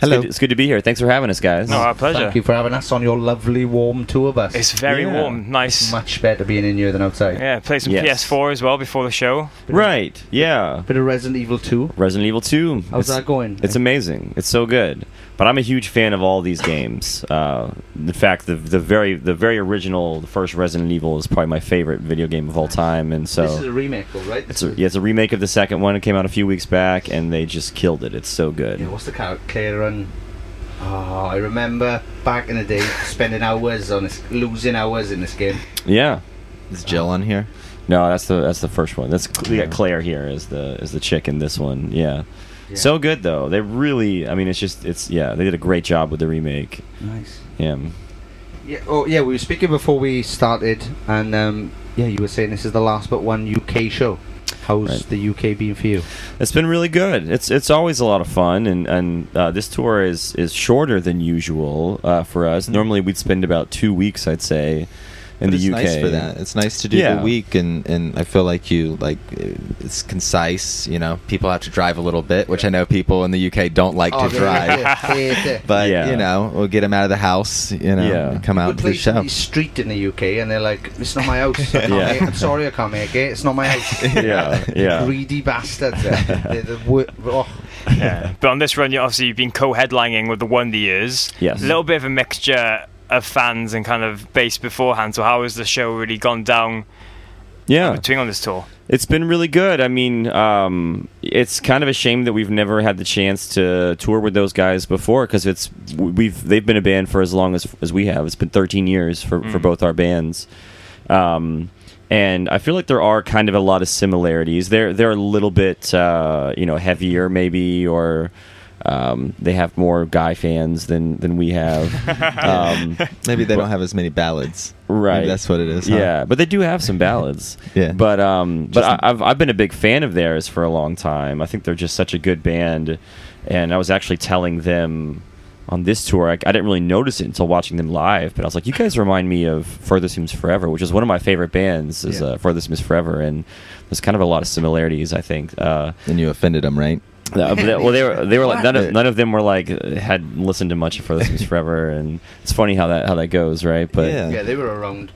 Hello. It's good, it's good to be here. Thanks for having us, guys. No, our pleasure. Thank you for having us on your lovely warm tour bus. It's very Yeah. warm, nice. much better being in here than outside. Yeah, play some Yes. PS4 as well before the show. Right. Yeah. Bit of Resident Evil 2. Resident Evil 2. How's It's- that going? It's amazing. It's so good. But I'm a huge fan of all these games. Uh, in fact, the the very the very original, the first Resident Evil is probably my favorite video game of all time. And so this is a remake, though, right? it's a, yeah, it's a remake of the second one. It came out a few weeks back, and they just killed it. It's so good. Yeah, what's the character? Claire and. Oh, I remember back in the day spending hours on this, losing hours in this game. Yeah. Is Jill on here? No, that's the that's the first one. That's we got Claire here as the as the chick in this one. Yeah. So good though. They really. I mean, it's just it's yeah. They did a great job with the remake. Nice. Yeah. Yeah. Oh, yeah. We were speaking before we started, and um, yeah, you were saying this is the last but one UK show. How's Right. the UK been for you? It's been really good. It's it's always a lot of fun, and and uh, this tour is is shorter than usual uh, for us. Normally, we'd spend about two weeks, I'd say, in But the it's UK. nice for that. It's nice to do Yeah. the week, and, and I feel like you like it's concise. You know, people have to drive a little bit, which I know people in the UK don't like Oh, to drive. But Yeah. you know, we'll get them out of the house. You know, Yeah. and come out to the show. street in the UK, and they're like, "It's not my house. I can't Yeah. make- I'm sorry, I can't make it. It's not my house." yeah, yeah. Greedy bastards. they're- they're wor- oh. Yeah. but on this run, you obviously you've been co-headlining with the Wonder Years. Yes. A little bit of a mixture of fans and kind of base beforehand. So how has the show really gone down Yeah. between on this tour? It's been really good. I mean, um, it's kind of a shame that we've never had the chance to tour with those guys before because it's we've they've been a band for as long as as we have. It's been 13 years for for Mm. both our bands, um, and I feel like there are kind of a lot of similarities. They're they're a little bit uh, you know heavier maybe or. Um, they have more guy fans than than we have. Um, Maybe they don't have as many ballads. Right. Maybe that's what it is. huh? Yeah, but they do have some ballads. Yeah. But um, but I, I've I've been a big fan of theirs for a long time. I think they're just such a good band, and I was actually telling them on this tour. I, I didn't really notice it until watching them live, but I was like, you guys remind me of Further Seems Forever, which is one of my favorite bands. Is Yeah. uh, Further Seems Forever, and there's kind of a lot of similarities. I think. Uh, And you offended them, right? Uh, but they- well, they were they were like none of none of them were like had listened to much of Further Seems Forever, and it's funny how that how that goes, right? But Yeah. Yeah, they were around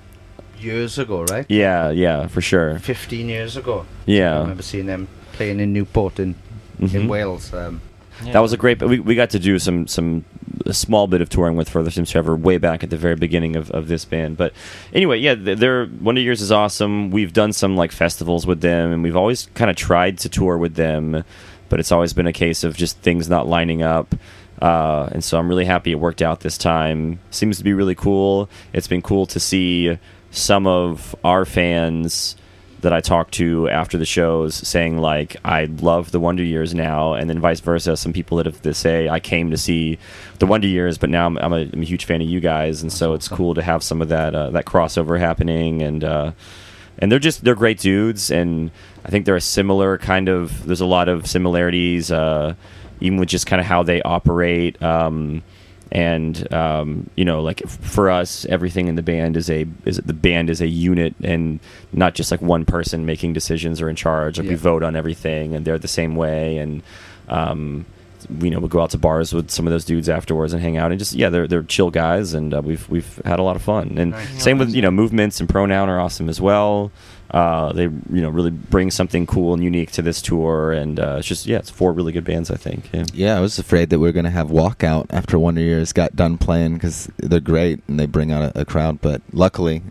years ago, right? yeah, yeah, for sure. 15 years ago. Yeah, I remember seeing them playing in Newport in, in Mhm. Wales. Um, That was a great. We, we got to do some some a small bit of touring with Further Seems Forever way back at the very beginning of, of this band. But anyway, yeah, th- their Wonder Years is awesome. We've done some like festivals with them, and we've always kind of tried to tour with them, but it's always been a case of just things not lining up. Uh, and so I'm really happy it worked out this time. Seems to be really cool. It's been cool to see some of our fans that I talked to after the shows saying like I love the Wonder Years now, and then vice versa. Some people that have to say I came to see the Wonder Years, but now I'm, I'm, a, I'm a huge fan of you guys, and so it's cool to have some of that uh, that crossover happening, and uh, and they're just they're great dudes, and I think they're a similar kind of. There's a lot of similarities, uh, even with just kind of how they operate. Um, and um, you know like for us everything in the band is a is the band is a unit and not just like one person making decisions or in charge like we vote on everything and they're the same way and um, you know we'll go out to bars with some of those dudes afterwards and hang out and just yeah they're they're chill guys and uh, we've we've had a lot of fun and Nice. same with you know movements and pronoun are awesome as well uh, they you know really bring something cool and unique to this tour and uh, it's just yeah it's four really good bands I think yeah. Yeah, I was afraid that we are going to have walkout after Wonder Years got done playing because they're great and they bring out a, a crowd. But luckily,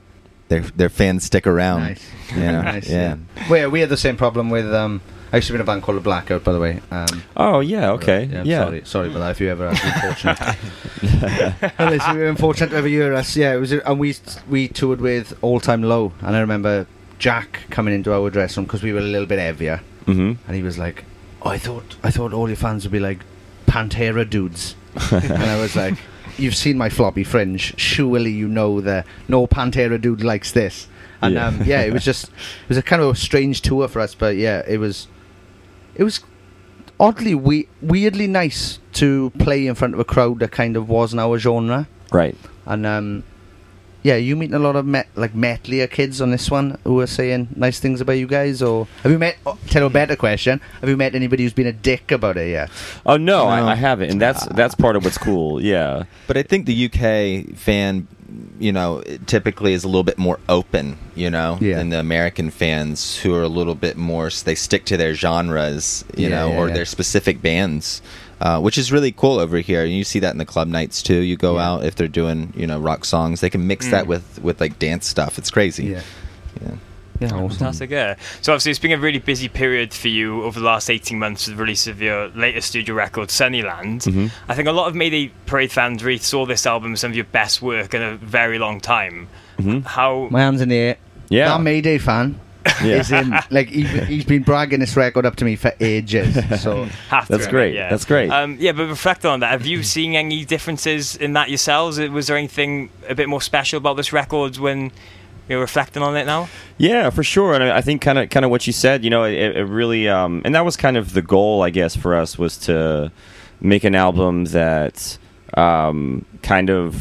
their their fans stick around. Nice. You know? nice. yeah. We, we had the same problem with. Um, I used to be in a band called The Blackout, by the way. Um, oh yeah okay yeah, yeah, Sorry, sorry about that. If you ever had the unfortunate, unless you were unfortunate to ever hear us, yeah, it was. And we we toured with All Time Low, and I remember Jack coming into our dressing room because we were a little bit heavier, hmm and he was like, oh, "I thought I thought all your fans would be like Pantera dudes," and I was like, "You've seen my floppy fringe. Surely you know that no Pantera dude likes this." And Yeah. um, yeah, it was just it was a kind of a strange tour for us, but yeah, it was it was oddly we- weirdly nice to play in front of a crowd that kind of wasn't our genre. Right. And um, yeah, you meeting a lot of met, like metlier kids on this one who are saying nice things about you guys, or have you met? Oh, tell a better question: Have you met anybody who's been a dick about it yet? Oh no, No. I, I haven't, and that's ah. that's part of what's cool. Yeah. But I think the UK fan, you know, typically is a little bit more open, you know, Yeah. than the American fans who are a little bit more. They stick to their genres, you Yeah, know, yeah, or yeah. their specific bands. Uh, which is really cool over here. You see that in the club nights too. You go Yeah. out if they're doing, you know, rock songs. They can mix that with with like dance stuff. It's crazy. Yeah. Yeah. Yeah, awesome. Fantastic, yeah. So obviously it's been a really busy period for you over the last 18 months with the release of your latest studio record, Sunnyland. Mhm. I think a lot of Mayday Parade fans really saw this album as some of your best work in a very long time. Mhm. How... My hands in the air. Yeah. that Mayday fan Yeah. is in. Like he, he's been bragging this record up to me for ages. So Have to That's admit, great. Yeah. That's great. Um, yeah, but reflect on that, have you seen any differences in that yourselves? Was there anything a bit more special about this record when you're reflecting on it now? Yeah, for sure. And I I think kind of kind of what you said, you know, it, it really um, and that was kind of the goal, I guess, for us was to make an album that um, kind of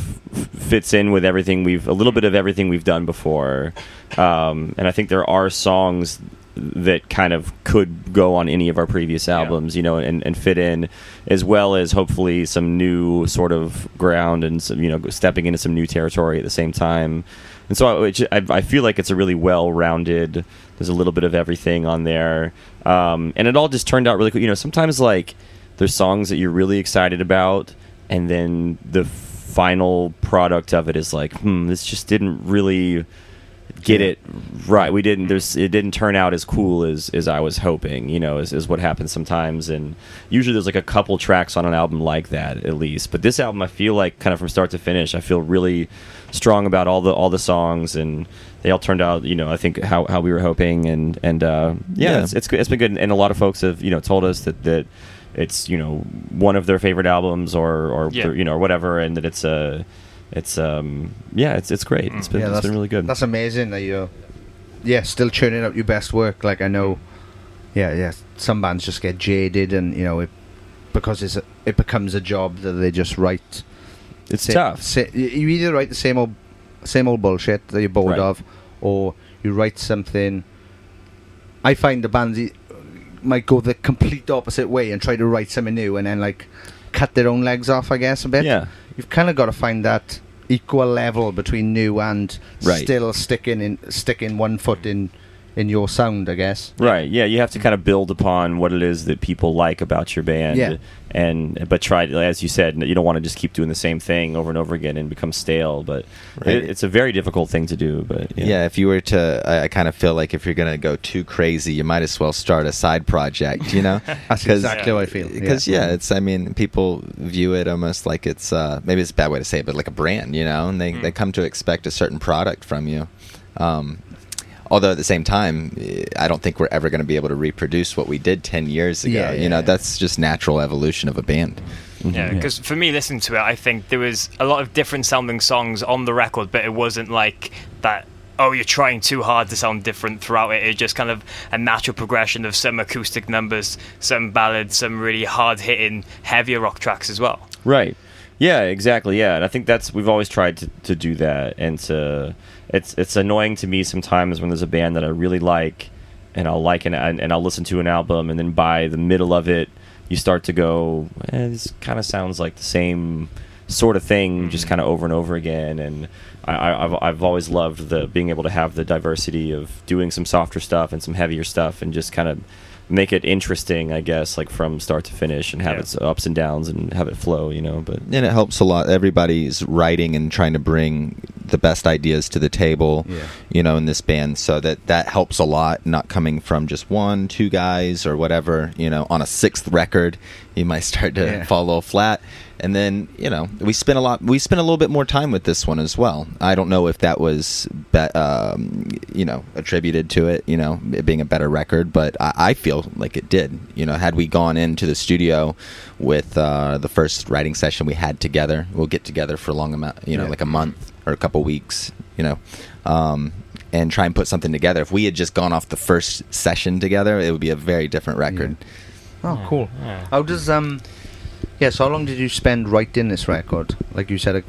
fits in with everything we've a little bit of everything we've done before. Um, and I think there are songs that kind of could go on any of our previous albums, you know, and, and fit in, as well as hopefully some new sort of ground and some, you know, stepping into some new territory at the same time. And so I, I, I feel like it's a really well-rounded. There's a little bit of everything on there, um, and it all just turned out really cool. You know, sometimes like there's songs that you're really excited about, and then the final product of it is like, hmm, this just didn't really get it right. We didn't. There's. It didn't turn out as cool as as I was hoping. You know, is, is what happens sometimes. And usually there's like a couple tracks on an album like that at least. But this album, I feel like kind of from start to finish, I feel really strong about all the all the songs and. They all turned out, you know. I think how, how we were hoping, and and uh, yeah, Yeah. It's, it's it's been good. And a lot of folks have you know told us that that it's you know one of their favorite albums or or Yeah. you know or whatever, and that it's a it's um yeah it's it's great. It's been yeah, it's that's been really good. That's amazing that you're yeah still churning up your best work. Like I know, yeah, yeah. Some bands just get jaded, and you know it because it's a, it becomes a job that they just write. It's sa- tough. sa- you you either write the same old same old bullshit that you're bored Right. of, or you write something. I find the bands might go the complete opposite way and try to write something new, and then like cut their own legs off. I guess a bit. Yeah. You've kind of got to find that equal level between new and Right. still sticking in sticking one foot in in your sound. I guess. Right. Yeah, you have to kind of build upon what it is that people like about your band. Yeah. And but try to, as you said, you don't want to just keep doing the same thing over and over again and become stale. But Right. it, it's a very difficult thing to do. But yeah. Yeah, if you were to, I, I kind of feel like if you're going to go too crazy, you might as well start a side project, you know? That's exactly how I feel. Because, yeah. it's, I mean, people view it almost like it's, uh, maybe it's a bad way to say it, but like a brand, you know? And they, they come to expect a certain product from you. Um, although at the same time, I don't think we're ever going to be able to reproduce what we did 10 years ago. Yeah, you know, yeah. that's just natural evolution of a band. Yeah, mm-hmm. because for me, listening to it, I think there was a lot of different sounding songs on the record, but it wasn't like that. Oh, you're trying too hard to sound different throughout it. It's just kind of a natural progression of some acoustic numbers, some ballads, some really hard hitting, heavier rock tracks as well. Right. Yeah, exactly. Yeah, and I think that's we've always tried to, to do that, and to it's it's annoying to me sometimes when there's a band that I really like, and I'll like an and, and I'll listen to an album, and then by the middle of it, you start to go, eh, this kind of sounds like the same sort of thing, just kind of over and over again, and I, I, I've I've always loved the being able to have the diversity of doing some softer stuff and some heavier stuff, and just kind of make it interesting, I guess, like from start to finish, and have Yeah. its ups and downs, and have it flow, you know. But and it helps a lot. Everybody's writing and trying to bring the best ideas to the table, Yeah. you know, in this band. So that that helps a lot. Not coming from just one, two guys or whatever. You know, on a sixth record, you might start to Yeah. fall a little flat. And then you know, we spent a lot. We spent a little bit more time with this one as well. I don't know if that was, be, um, you know, attributed to it. You know, it being a better record, but I, I feel like it did. You know, had we gone into the studio with uh, the first writing session we had together, we'll get together for a long amount. You know, Yeah. like a month or a couple weeks. You know, um, and try and put something together. If we had just gone off the first session together, it would be a very different record. Oh, cool. How does um? Yeah. So how long did you spend writing this record? Like you said, a,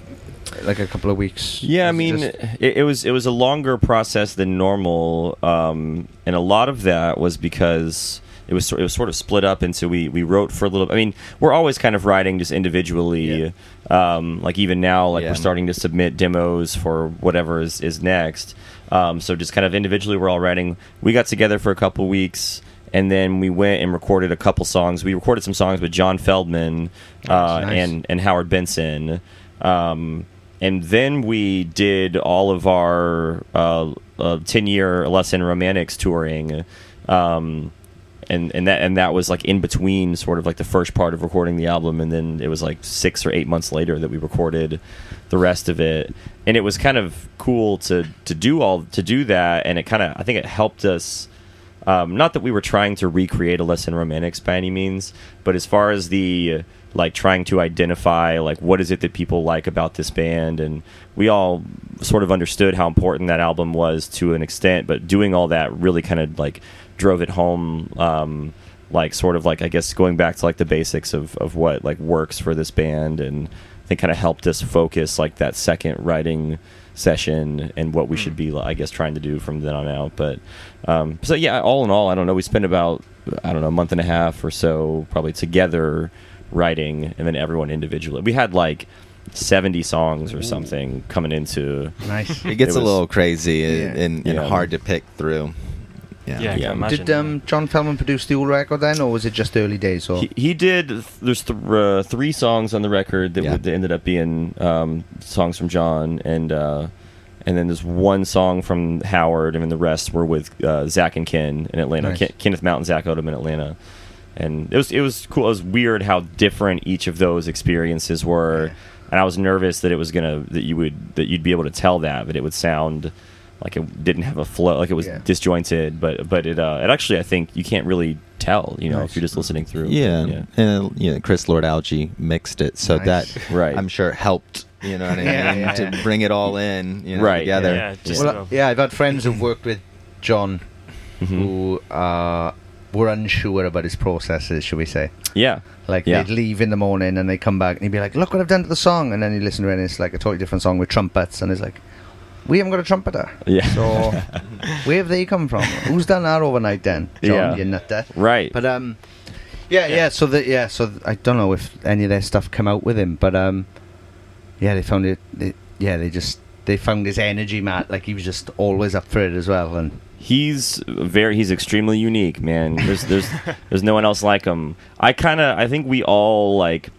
like a couple of weeks. Yeah, I mean, just- it, it was it was a longer process than normal, um, and a lot of that was because it was it was sort of split up into we we wrote for a little. I mean, we're always kind of writing just individually. Um, like even now, like Yeah. we're starting to submit demos for whatever is is next. Um, so just kind of individually, we're all writing. We got together for a couple weeks. And then we went and recorded a couple songs. We recorded some songs with John Feldmann uh, Nice. and and Howard Benson. Um, and then we did all of our uh, uh, 10 year lesson romantics touring um, and and that and that was like in between sort of like the first part of recording the album and then it was like six or eight months later that we recorded the rest of it. And it was kind of cool to to do all to do that and it kind of i think it helped us um, not that we were trying to recreate a lesson romantics by any means, but as far as the like trying to identify like what is it that people like about this band, and we all sort of understood how important that album was to an extent, but doing all that really kind of like drove it home. Um, like sort of like I guess going back to like the basics of, of what like works for this band and I think kind of helped us focus like that second writing session and what we should be I guess trying to do from then on out but um, so yeah all in all I don't know we spent about I don't know a month and a half or so probably together writing and then everyone individually we had like 70 songs or something coming into nice. It gets a was- little crazy and, Yeah. and, and Yeah. hard to pick through. Yeah. Yeah, I Yeah. imagine. Did um, John Feldmann produce the old record then, or was it just early days? Or He, he did. There's th- uh, three songs on the record that, Yeah. would, that ended up being um, songs from John, and uh, and then there's one song from Howard, and then the rest were with uh, Zach and Ken in Atlanta. Nice. Ken, Kenneth Mountain, Zach Odom in Atlanta, and it was it was cool. It was weird how different each of those experiences were, and I was nervous that it was gonna that you would that you'd be able to tell that, but it would sound. Like it didn't have a flow, like it was Yeah. disjointed, but but it uh, it actually I think you can't really tell, you know, Nice. if you're just listening through. Yeah, yeah. and you know, Chris Lord-Alge mixed it, so Nice. that Right. I'm sure helped. You know what I mean? Yeah, yeah, to bring it all in, you know, Right, together. Yeah, just well, uh, yeah, I've had friends who've worked with John Mm-hmm. who uh, were unsure about his processes, should we say? Yeah. Like Yeah. they'd leave in the morning and they come back and he'd be like, "Look what I've done to the song," and then you listen to it and it's like a totally different song with trumpets, and it's like, "We haven't got a trumpeter." Yeah. So where have they come from? Who's done that overnight then? John, Yeah. you nutter. Right. But um, yeah, yeah. So that yeah, so th- I don't know if any of their stuff come out with him, but um, yeah, they found it. They, yeah, they just they found his energy, Matt. Like he was just always up for it as well, and he's very he's extremely unique, man. There's there's there's no one else like him. I kind of I think we all like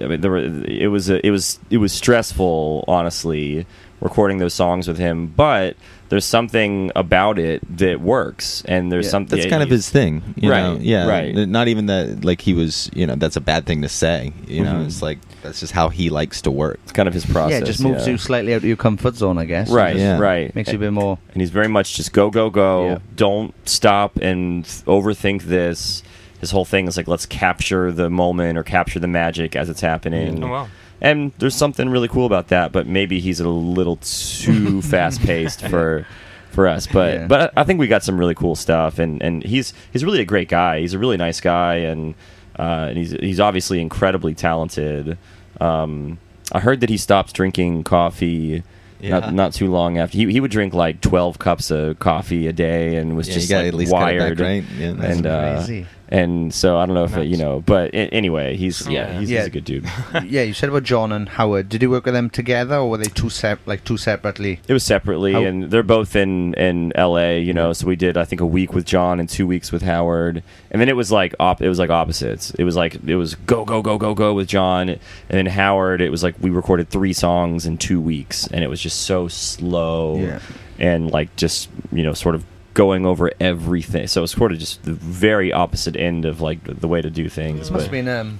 I mean there were, it was a, it was it was stressful honestly recording those songs with him, but there's something about it that works and there's Yeah, something that's kind of his thing, you Right, know. Yeah, right. Not even that, like he was, you know, that's a bad thing to say. You know, Mhm. it's like that's just how he likes to work. It's kind of his process. yeah, it just moves yeah. you slightly out of your comfort zone, I guess. Right, Yeah. right. Makes you a bit more. and he's very much just go go go Yeah. don't stop and overthink this his whole thing is like let's capture the moment or capture the magic as it's happening Oh, wow. And there's something really cool about that but maybe he's a little too fast paced for for us but Yeah. but I think we got some really cool stuff and and he's he's really a great guy he's a really nice guy and uh, and he's he's obviously incredibly talented um, I heard that he stopped drinking coffee Yeah. not not too long after he he would drink like twelve cups of coffee a day and was Yeah, just like at least cut it wired. right? Yeah, that's and uh, crazy. And so I don't know if it, you know, but a- anyway, he's oh, yeah, Yeah. he's, Yeah. he's a good dude. yeah, you said about John and Howard. Did you work with them together, or were they two sep- like two separately? It was separately, How- and they're both in in L.A. You know, so we did I think a week with John and two weeks with Howard, and then it was like op- it was like opposites. It was like it was go go go go go with John, and then Howard. It was like we recorded three songs in two weeks, and it was just so slow, Yeah. and like just you know sort of going over everything. So it's sort of just the very opposite end of like the, the way to do things. It must but- have been um,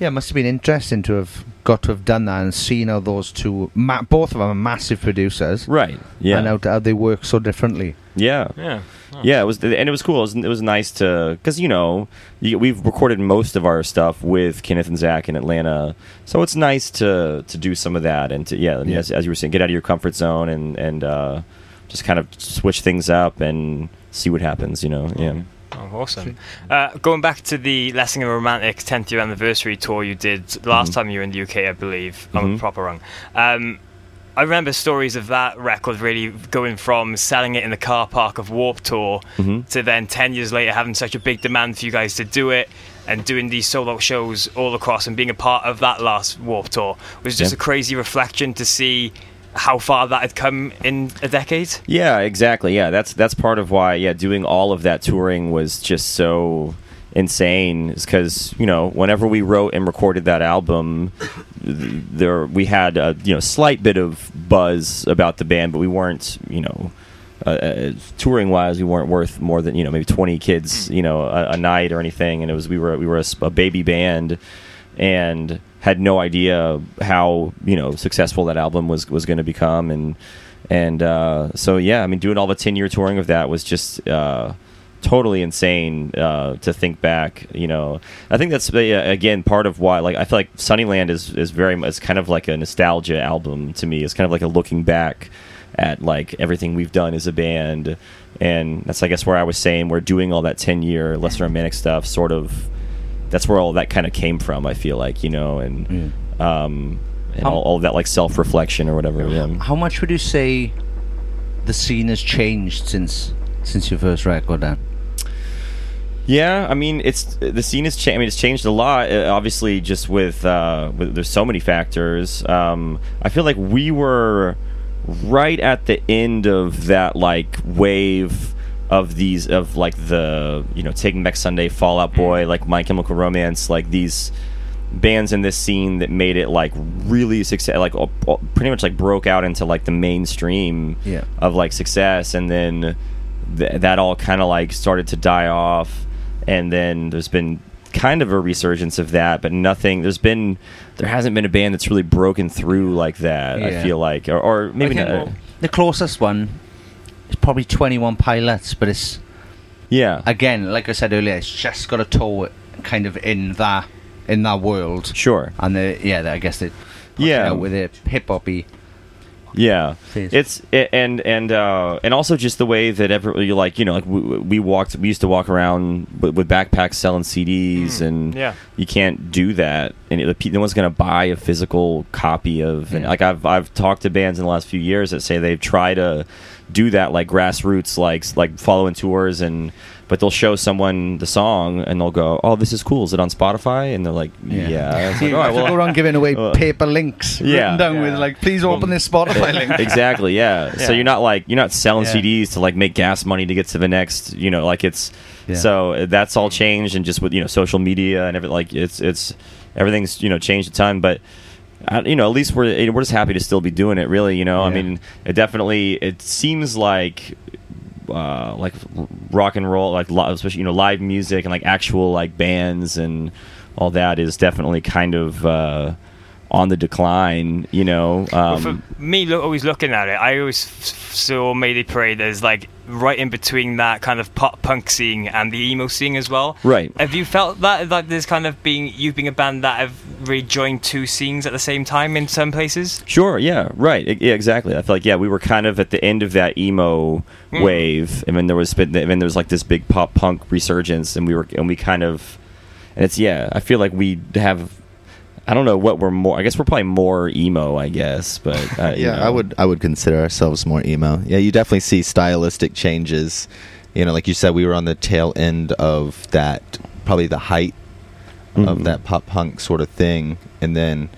yeah, it must have been interesting to have got to have done that and seen how those two, ma- both of them are massive producers, right? Yeah, and how, how they work so differently. yeah. Yeah. Yeah, it was, and it was cool. It was, it was nice to, because you know, you, we've recorded most of our stuff with Kenneth and Zach in Atlanta, so it's nice to to do some of that and to yeah, Yeah. As, as you were saying, get out of your comfort zone and and uh, just kind of switch things up and see what happens. You know, yeah. Oh, awesome. Uh, going back to the Lessing and Romantic 10th year anniversary tour you did last Mhm. time you were in the UK, I believe. I'm Mhm. proper wrong. Um, I remember stories of that record really going from selling it in the car park of Warped Tour Mhm. to then 10 years later having such a big demand for you guys to do it and doing these solo shows all across and being a part of that last Warped Tour was just Yeah. a crazy reflection to see how far that had come in a decade. Yeah, exactly. Yeah, that's that's part of why. Yeah, doing all of that touring was just so insane. Is because you know whenever we wrote and recorded that album, there we had a you know slight bit of buzz about the band, but we weren't you know. Uh, uh, touring wise, we weren't worth more than you know maybe twenty kids you know a, a night or anything, and it was we were we were a, a baby band, and had no idea how you know successful that album was was going to become, and and uh, so yeah, I mean, doing all the ten year touring of that was just uh, totally insane uh, to think back. You know, I think that's uh, again part of why. Like, I feel like Sunnyland is is very much it's kind of like a nostalgia album to me. It's kind of like a looking back at like everything we've done as a band. And that's, I guess, where I was saying we're doing all that ten year less romantic stuff. Sort of, that's where all that kind of came from. I feel like you know, and um, and How- all, all that like self reflection or whatever. Yeah. How much would you say the scene has changed since since your first record? Then Yeah, I mean, it's the scene has changed. I mean, it's changed a lot. Uh, obviously, just with, uh, with there's so many factors. Um, I feel like we were right at the end of that like wave of these of like the you know taking back Sunday, Fall Out Boy, like My Chemical Romance, like these bands in this scene that made it like really success, like uh, uh, pretty much like broke out into like the mainstream Yeah. of like success, and then th- that all kind of like started to die off, and then there's been kind of a resurgence of that, but nothing. There's been there hasn't been a band that's really broken through like that. I feel like, or, or maybe not. well, the closest one is probably Twenty One Pilots, but it's yeah. again, like I said earlier, it's just got a toe kind of in that in that world. Sure. And the yeah, I guess it Yeah. with a hip hoppy. Yeah, Phase. it's it, and and uh, and also just the way that every like you know like we, we walked we used to walk around with, with backpacks selling CDs and yeah. you can't do that and it, no one's gonna buy a physical copy of and Yeah. like I've I've talked to bands in the last few years that say they've tried to do that like grassroots like like following tours and but they'll show someone the song and they'll go oh this is cool is it on Spotify and they're like yeah, It's like, you "All right, well, go around giving away uh, paper links yeah. written down with like, please open this Spotify link. exactly yeah. so you're not like you're not selling Yeah. cds to like make gas money to get to the next you know like it's Yeah. so uh, that's all changed and just with you know social media and everything like it's it's everything's you know changed a ton but you know at least we're we're just happy to still be doing it really you know? I mean it definitely it seems like uh, like rock and roll, like especially you know live music and like actual like bands and all that is definitely kind of uh, on the decline. You know, Well, um, for me, always looking at it, I always saw Mayday Parade as like right in between that kind of pop punk scene and the emo scene as well. Right. Have you felt that like there's kind of being you being a band that have really joined two scenes at the same time in some places? Sure. Yeah. Right. I- Yeah. Exactly. I feel like yeah, we were kind of at the end of that emo Mm. wave, and then there was been then there was like this big pop punk resurgence, and we were and we kind of, and it's yeah. I feel like we have. I don't know what we're more. I guess we're probably more emo. I guess, but uh, you yeah, know. I would I would consider ourselves more emo. Yeah, you definitely see stylistic changes. You know, like you said, we were on the tail end of that, probably the height of Mhm. that pop punk sort of thing, and then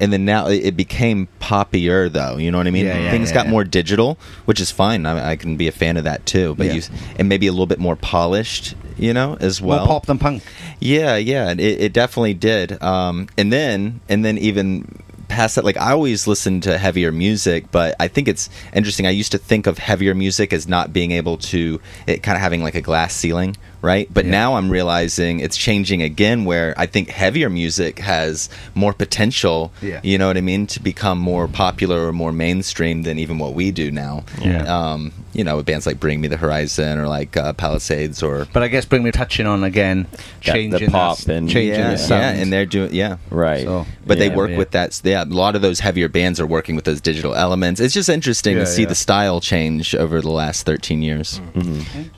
and then now it became poppier though. You know what I mean? Yeah, yeah, Things yeah, got more digital, which is fine. I, I can be a fan of that too. But you and maybe a little bit more polished. You know, as well. More pop than punk. Yeah, yeah, it, it definitely did. Um, and then, and then even past that, like I always listen to heavier music, but I think it's interesting. I used to think of heavier music as not being able to, it kind of having like a glass ceiling right? But now I'm realizing it's changing again, where I think heavier music has more potential. Yeah. You know what I mean? To become more popular or more mainstream than even what we do now. Yeah. Um, you know, with bands like Bring Me the Horizon or like uh, Palisades or But I guess bring me touching on again, Yeah, the pop that, and- changing yeah, the sound. yeah, and they're doing yeah, right. So- but they work yeah. with that. Yeah, a lot of those heavier bands are working with those digital elements. It's just interesting Yeah, to see yeah. the style change over the last 13 years.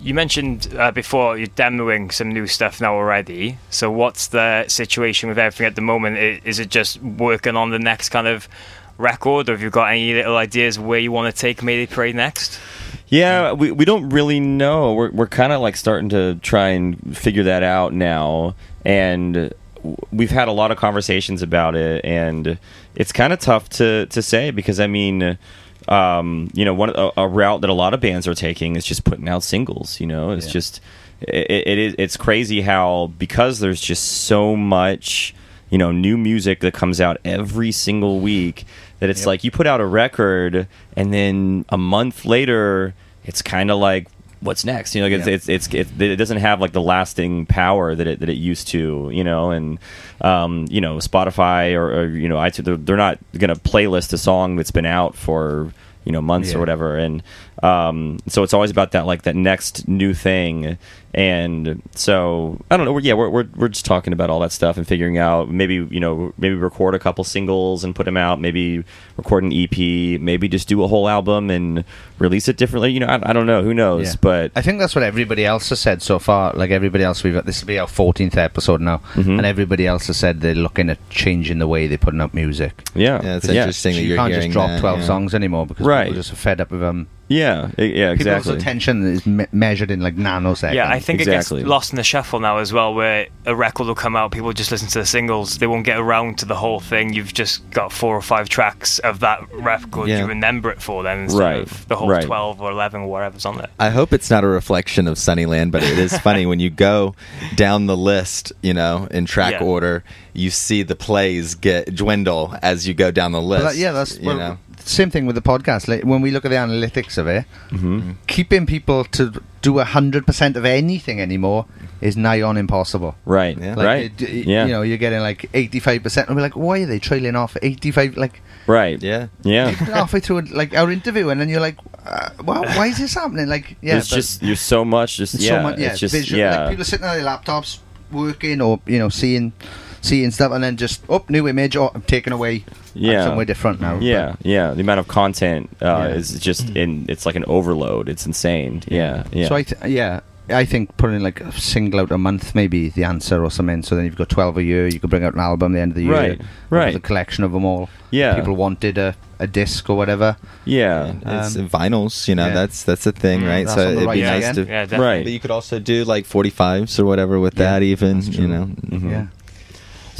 You mentioned uh, before you're demoing some new stuff now already. So what's the situation with everything at the moment? Is it just working on the next kind of record, or have you got any little ideas where you want to take Mayday Parade next? Yeah, we, we don't really know. We're we're kind of like starting to try and figure that out now, and we've had a lot of conversations about it, and it's kind of tough to to say because I mean. Um, you know, one a, a route that a lot of bands are taking is just putting out singles. You know, it's just it, it is it's crazy how because there's just so much you know new music that comes out every single week that it's like you put out a record and then a month later it's kind of like what's next? You know like it's, it's it's it, it doesn't have like the lasting power that it that it used to you know? And um you know spotify or, or you know iTunes they're, they're not gonna playlist a song that's been out for you know months Yeah. or whatever. And um so it's always about that like that next new thing and so i don't know we're, yeah we're, we're, we're just talking about all that stuff and figuring out maybe you know maybe record a couple singles and put them out maybe record an ep maybe just do a whole album and release it differently you know i, I don't know who knows Yeah. but I think that's what everybody else has said so far. Like everybody else, we've this will be our 14th episode now, Mhm. and everybody else has said they're looking at changing the way they're putting out music. yeah Yeah, it's yeah. interesting that you you're can't just drop that, 12 yeah. songs anymore because Right. people just are fed up with them. Yeah yeah exactly People's attention is me- measured in like nanoseconds. Yeah, I think Exactly. it gets lost in the shuffle now as well, where a record will come out, people just listen to the singles, they won't get around to the whole thing. You've just got four or five tracks of that record Yeah. you remember it for, then instead Right, of the whole right. twelve or eleven or whatever's on there. I hope it's not a reflection of Sunnyland, but it is funny when you go down the list, you know, in track Yeah. order, you see the plays get dwindle as you go down the list. But that- yeah, that's you well, know. Same thing with the podcast. Like when we look at the analytics of it, Mm-hmm. keeping people to do hundred percent of anything anymore is nigh on impossible. right Yeah. Like, right it- it- yeah You know, you're getting like eighty-five percent, and we're like, why are they trailing off eighty-five? Like right Yeah. yeah halfway through like our interview, and then you're like, uh, why, why is this happening? Like, yeah, It's just you're so much just yeah so much, yeah, it's just visual, yeah like people sitting on their laptops working or you know seeing seeing stuff, and then just oh, new image, oh, I'm taken away. Yeah. somewhere different now. Yeah, yeah. The amount of content uh, Yeah. is just in. It's like an overload. It's insane. Yeah, yeah. So I th- yeah, I think putting like a single out a month maybe the answer or something. So then you've got twelve a year. You could bring out an album at the end of the year. Right, right. A collection of them all. Yeah. People wanted a, a disc or whatever. yeah, It's Um, vinyls, you know, yeah. that's that's a thing, Mm, right? that's so it'd right be nice again. to Yeah, definitely. right. But you could also do like 45s or whatever with Yeah, that even, you true. know. Mhm. Yeah.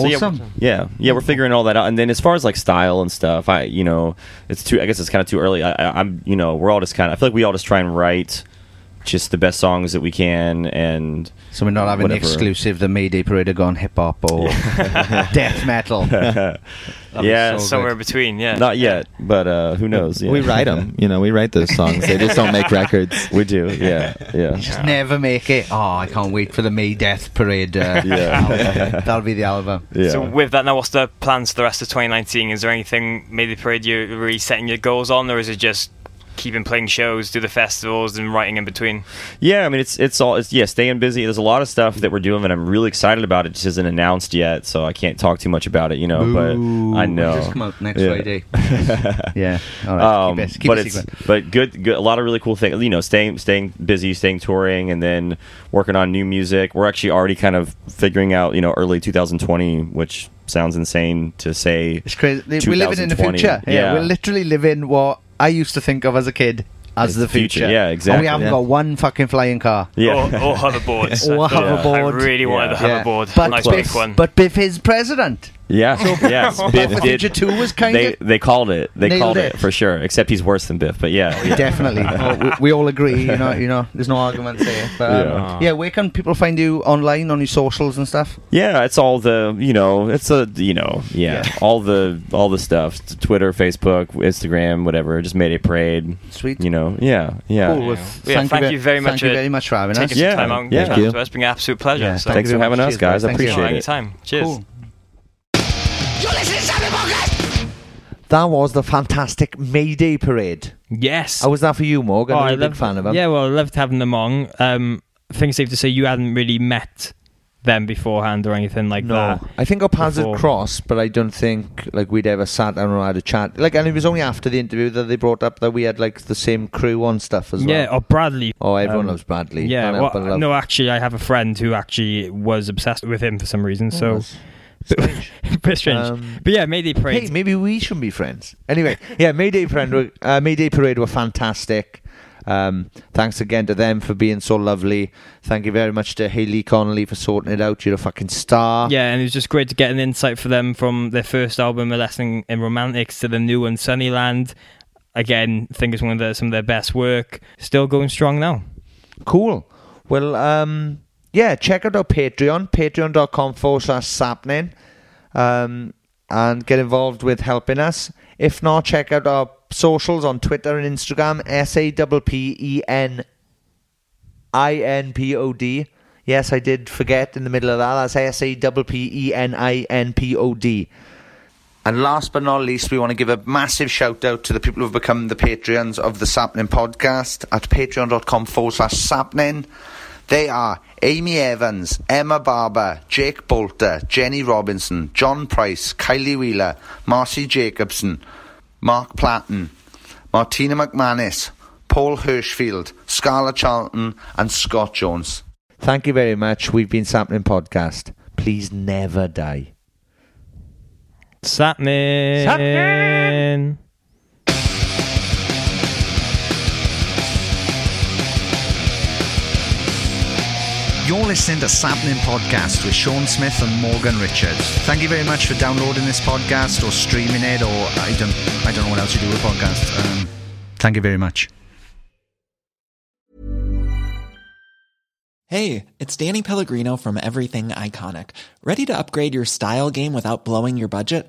So, yeah. Yeah, yeah, we're figuring all that out, and then as far as like style and stuff, I you know, it's too. I guess it's kind of too early. I, I, I'm you know, we're all just kind of. I feel like we all just try and write just the best songs that we can, and So we're not having Whatever. the exclusive, the Mayday Parade have gone hip hop or death metal. Yeah, so Somewhere in good. between, yeah. not yet, but uh, who knows? Yeah. We write them, you know, we write those songs. They just don't make records. We do. Yeah, yeah. You just never make it. Oh, I can't wait for the May Death Parade. Uh, Yeah. album. That'll be the album. yeah. So with that now, what's the plans for the rest of 2019? Is there anything maybe parade you're really setting your goals on, or is it just keeping playing shows, do the festivals, and writing in between? Yeah, I mean it's it's all it's yeah, staying busy. There's a lot of stuff that we're doing and I'm really excited about. It just isn't announced yet, so I can't talk too much about it, you know. Ooh, but I know. Just come out next Yeah. Friday. yeah. All right. Um, keep it, keep but it it's secret. but good, good. A lot of really cool things. You know, staying staying busy, staying touring, and then working on new music. We're actually already kind of figuring out, you know, early 2020, which sounds insane to say. It's crazy. We're living in the future. Yeah. Yeah. We're literally living what I used to think of as a kid as As the the future. future. Yeah, And exactly. we haven't Yeah. got one fucking flying car. Yeah. Or, or hoverboards. Or I thought- hoverboard. I really wanted Yeah. a hoverboard. But nice Biff, big one. but Biff is president. Yeah, yes. Biff Papa did. Ninja 2 was kind They of. they called it. They called it. it. for sure. Except he's worse than Biff. But yeah, yeah. Definitely. Oh, we, we all agree, you know, you know, there's no argument there. But, um, Yeah. yeah. where can people find you online on your socials and stuff? Yeah, it's all the you know, it's a you know, yeah, Yeah. all the all the stuff. Twitter, Facebook, Instagram, whatever. Just Mayday Parade. Sweet. You know, yeah, yeah. Cool. Well, Yeah, thank, you very much. Thank you very much for having us. Yeah, time out and yeah. Thank you. It's been an absolute pleasure. Yeah, so. Thanks for having us, guys. I guys. Thank you. appreciate it. Anytime. Cheers. That was the fantastic Mayday Parade. Yes. How was that for you, Morgan? Oh, You're I a big loved- fan of them. Yeah, well, I loved having them on. Um, I think it's safe to say you hadn't really met them beforehand or anything like that. No, that. I think our paths had crossed, but I don't think like we'd ever sat down and had a chat. Like, and it was only after the interview that they brought up that we had like the same crew on stuff as Yeah, well. Yeah, or Bradley. Oh, everyone Um, loves Bradley. Yeah, well, no, actually, I have a friend who actually was obsessed with him for some reason. So, was strange. bit strange. Um, but yeah, Mayday Parade. Hey, maybe we shouldn't be friends. Anyway, yeah, Mayday Parade, were, uh, Mayday Parade were fantastic. Um, thanks again to them for being so lovely. Thank you very much to Hayley Connolly for sorting it out. You're a fucking star. Yeah, and it was just great to get an insight for them from their first album, A Lesson in Romantics, to the new one, Sunnyland. Again, I think it's one of their, some of their best work. Still going strong now. Cool. Well, um, yeah, check out our Patreon, patreon.com forward slash sappenin, um, and get involved with helping us. If not, check out our socials on Twitter and Instagram, S A P P E N I N P O D. Yes, I did forget in the middle of that. That's S A P P E N I N P O D. And last but not least, we want to give a massive shout out to the people who've become the Patreons of the Sappenin podcast at patreon.com forward slash sappenin. They are Amy Evans, Emma Barber, Jake Bolter, Jenny Robinson, John Price, Kylie Wheeler, Marcy Jacobson, Mark Platten, Martina McManus, Paul Hirschfield, Scarlett Charlton, and Scott Jones. Thank you very much. We've been Sappenin Podcast. Please never die. Sappenin. Sappenin. You're listening to Sappenin Podcast with Sean Smith and Morgan Richards. Thank you very much for downloading this podcast or streaming it, or I don't, I don't know what else you do with podcasts. Um, thank you very much. Hey, it's Danny Pellegrino from Everything Iconic. Ready to upgrade your style game without blowing your budget?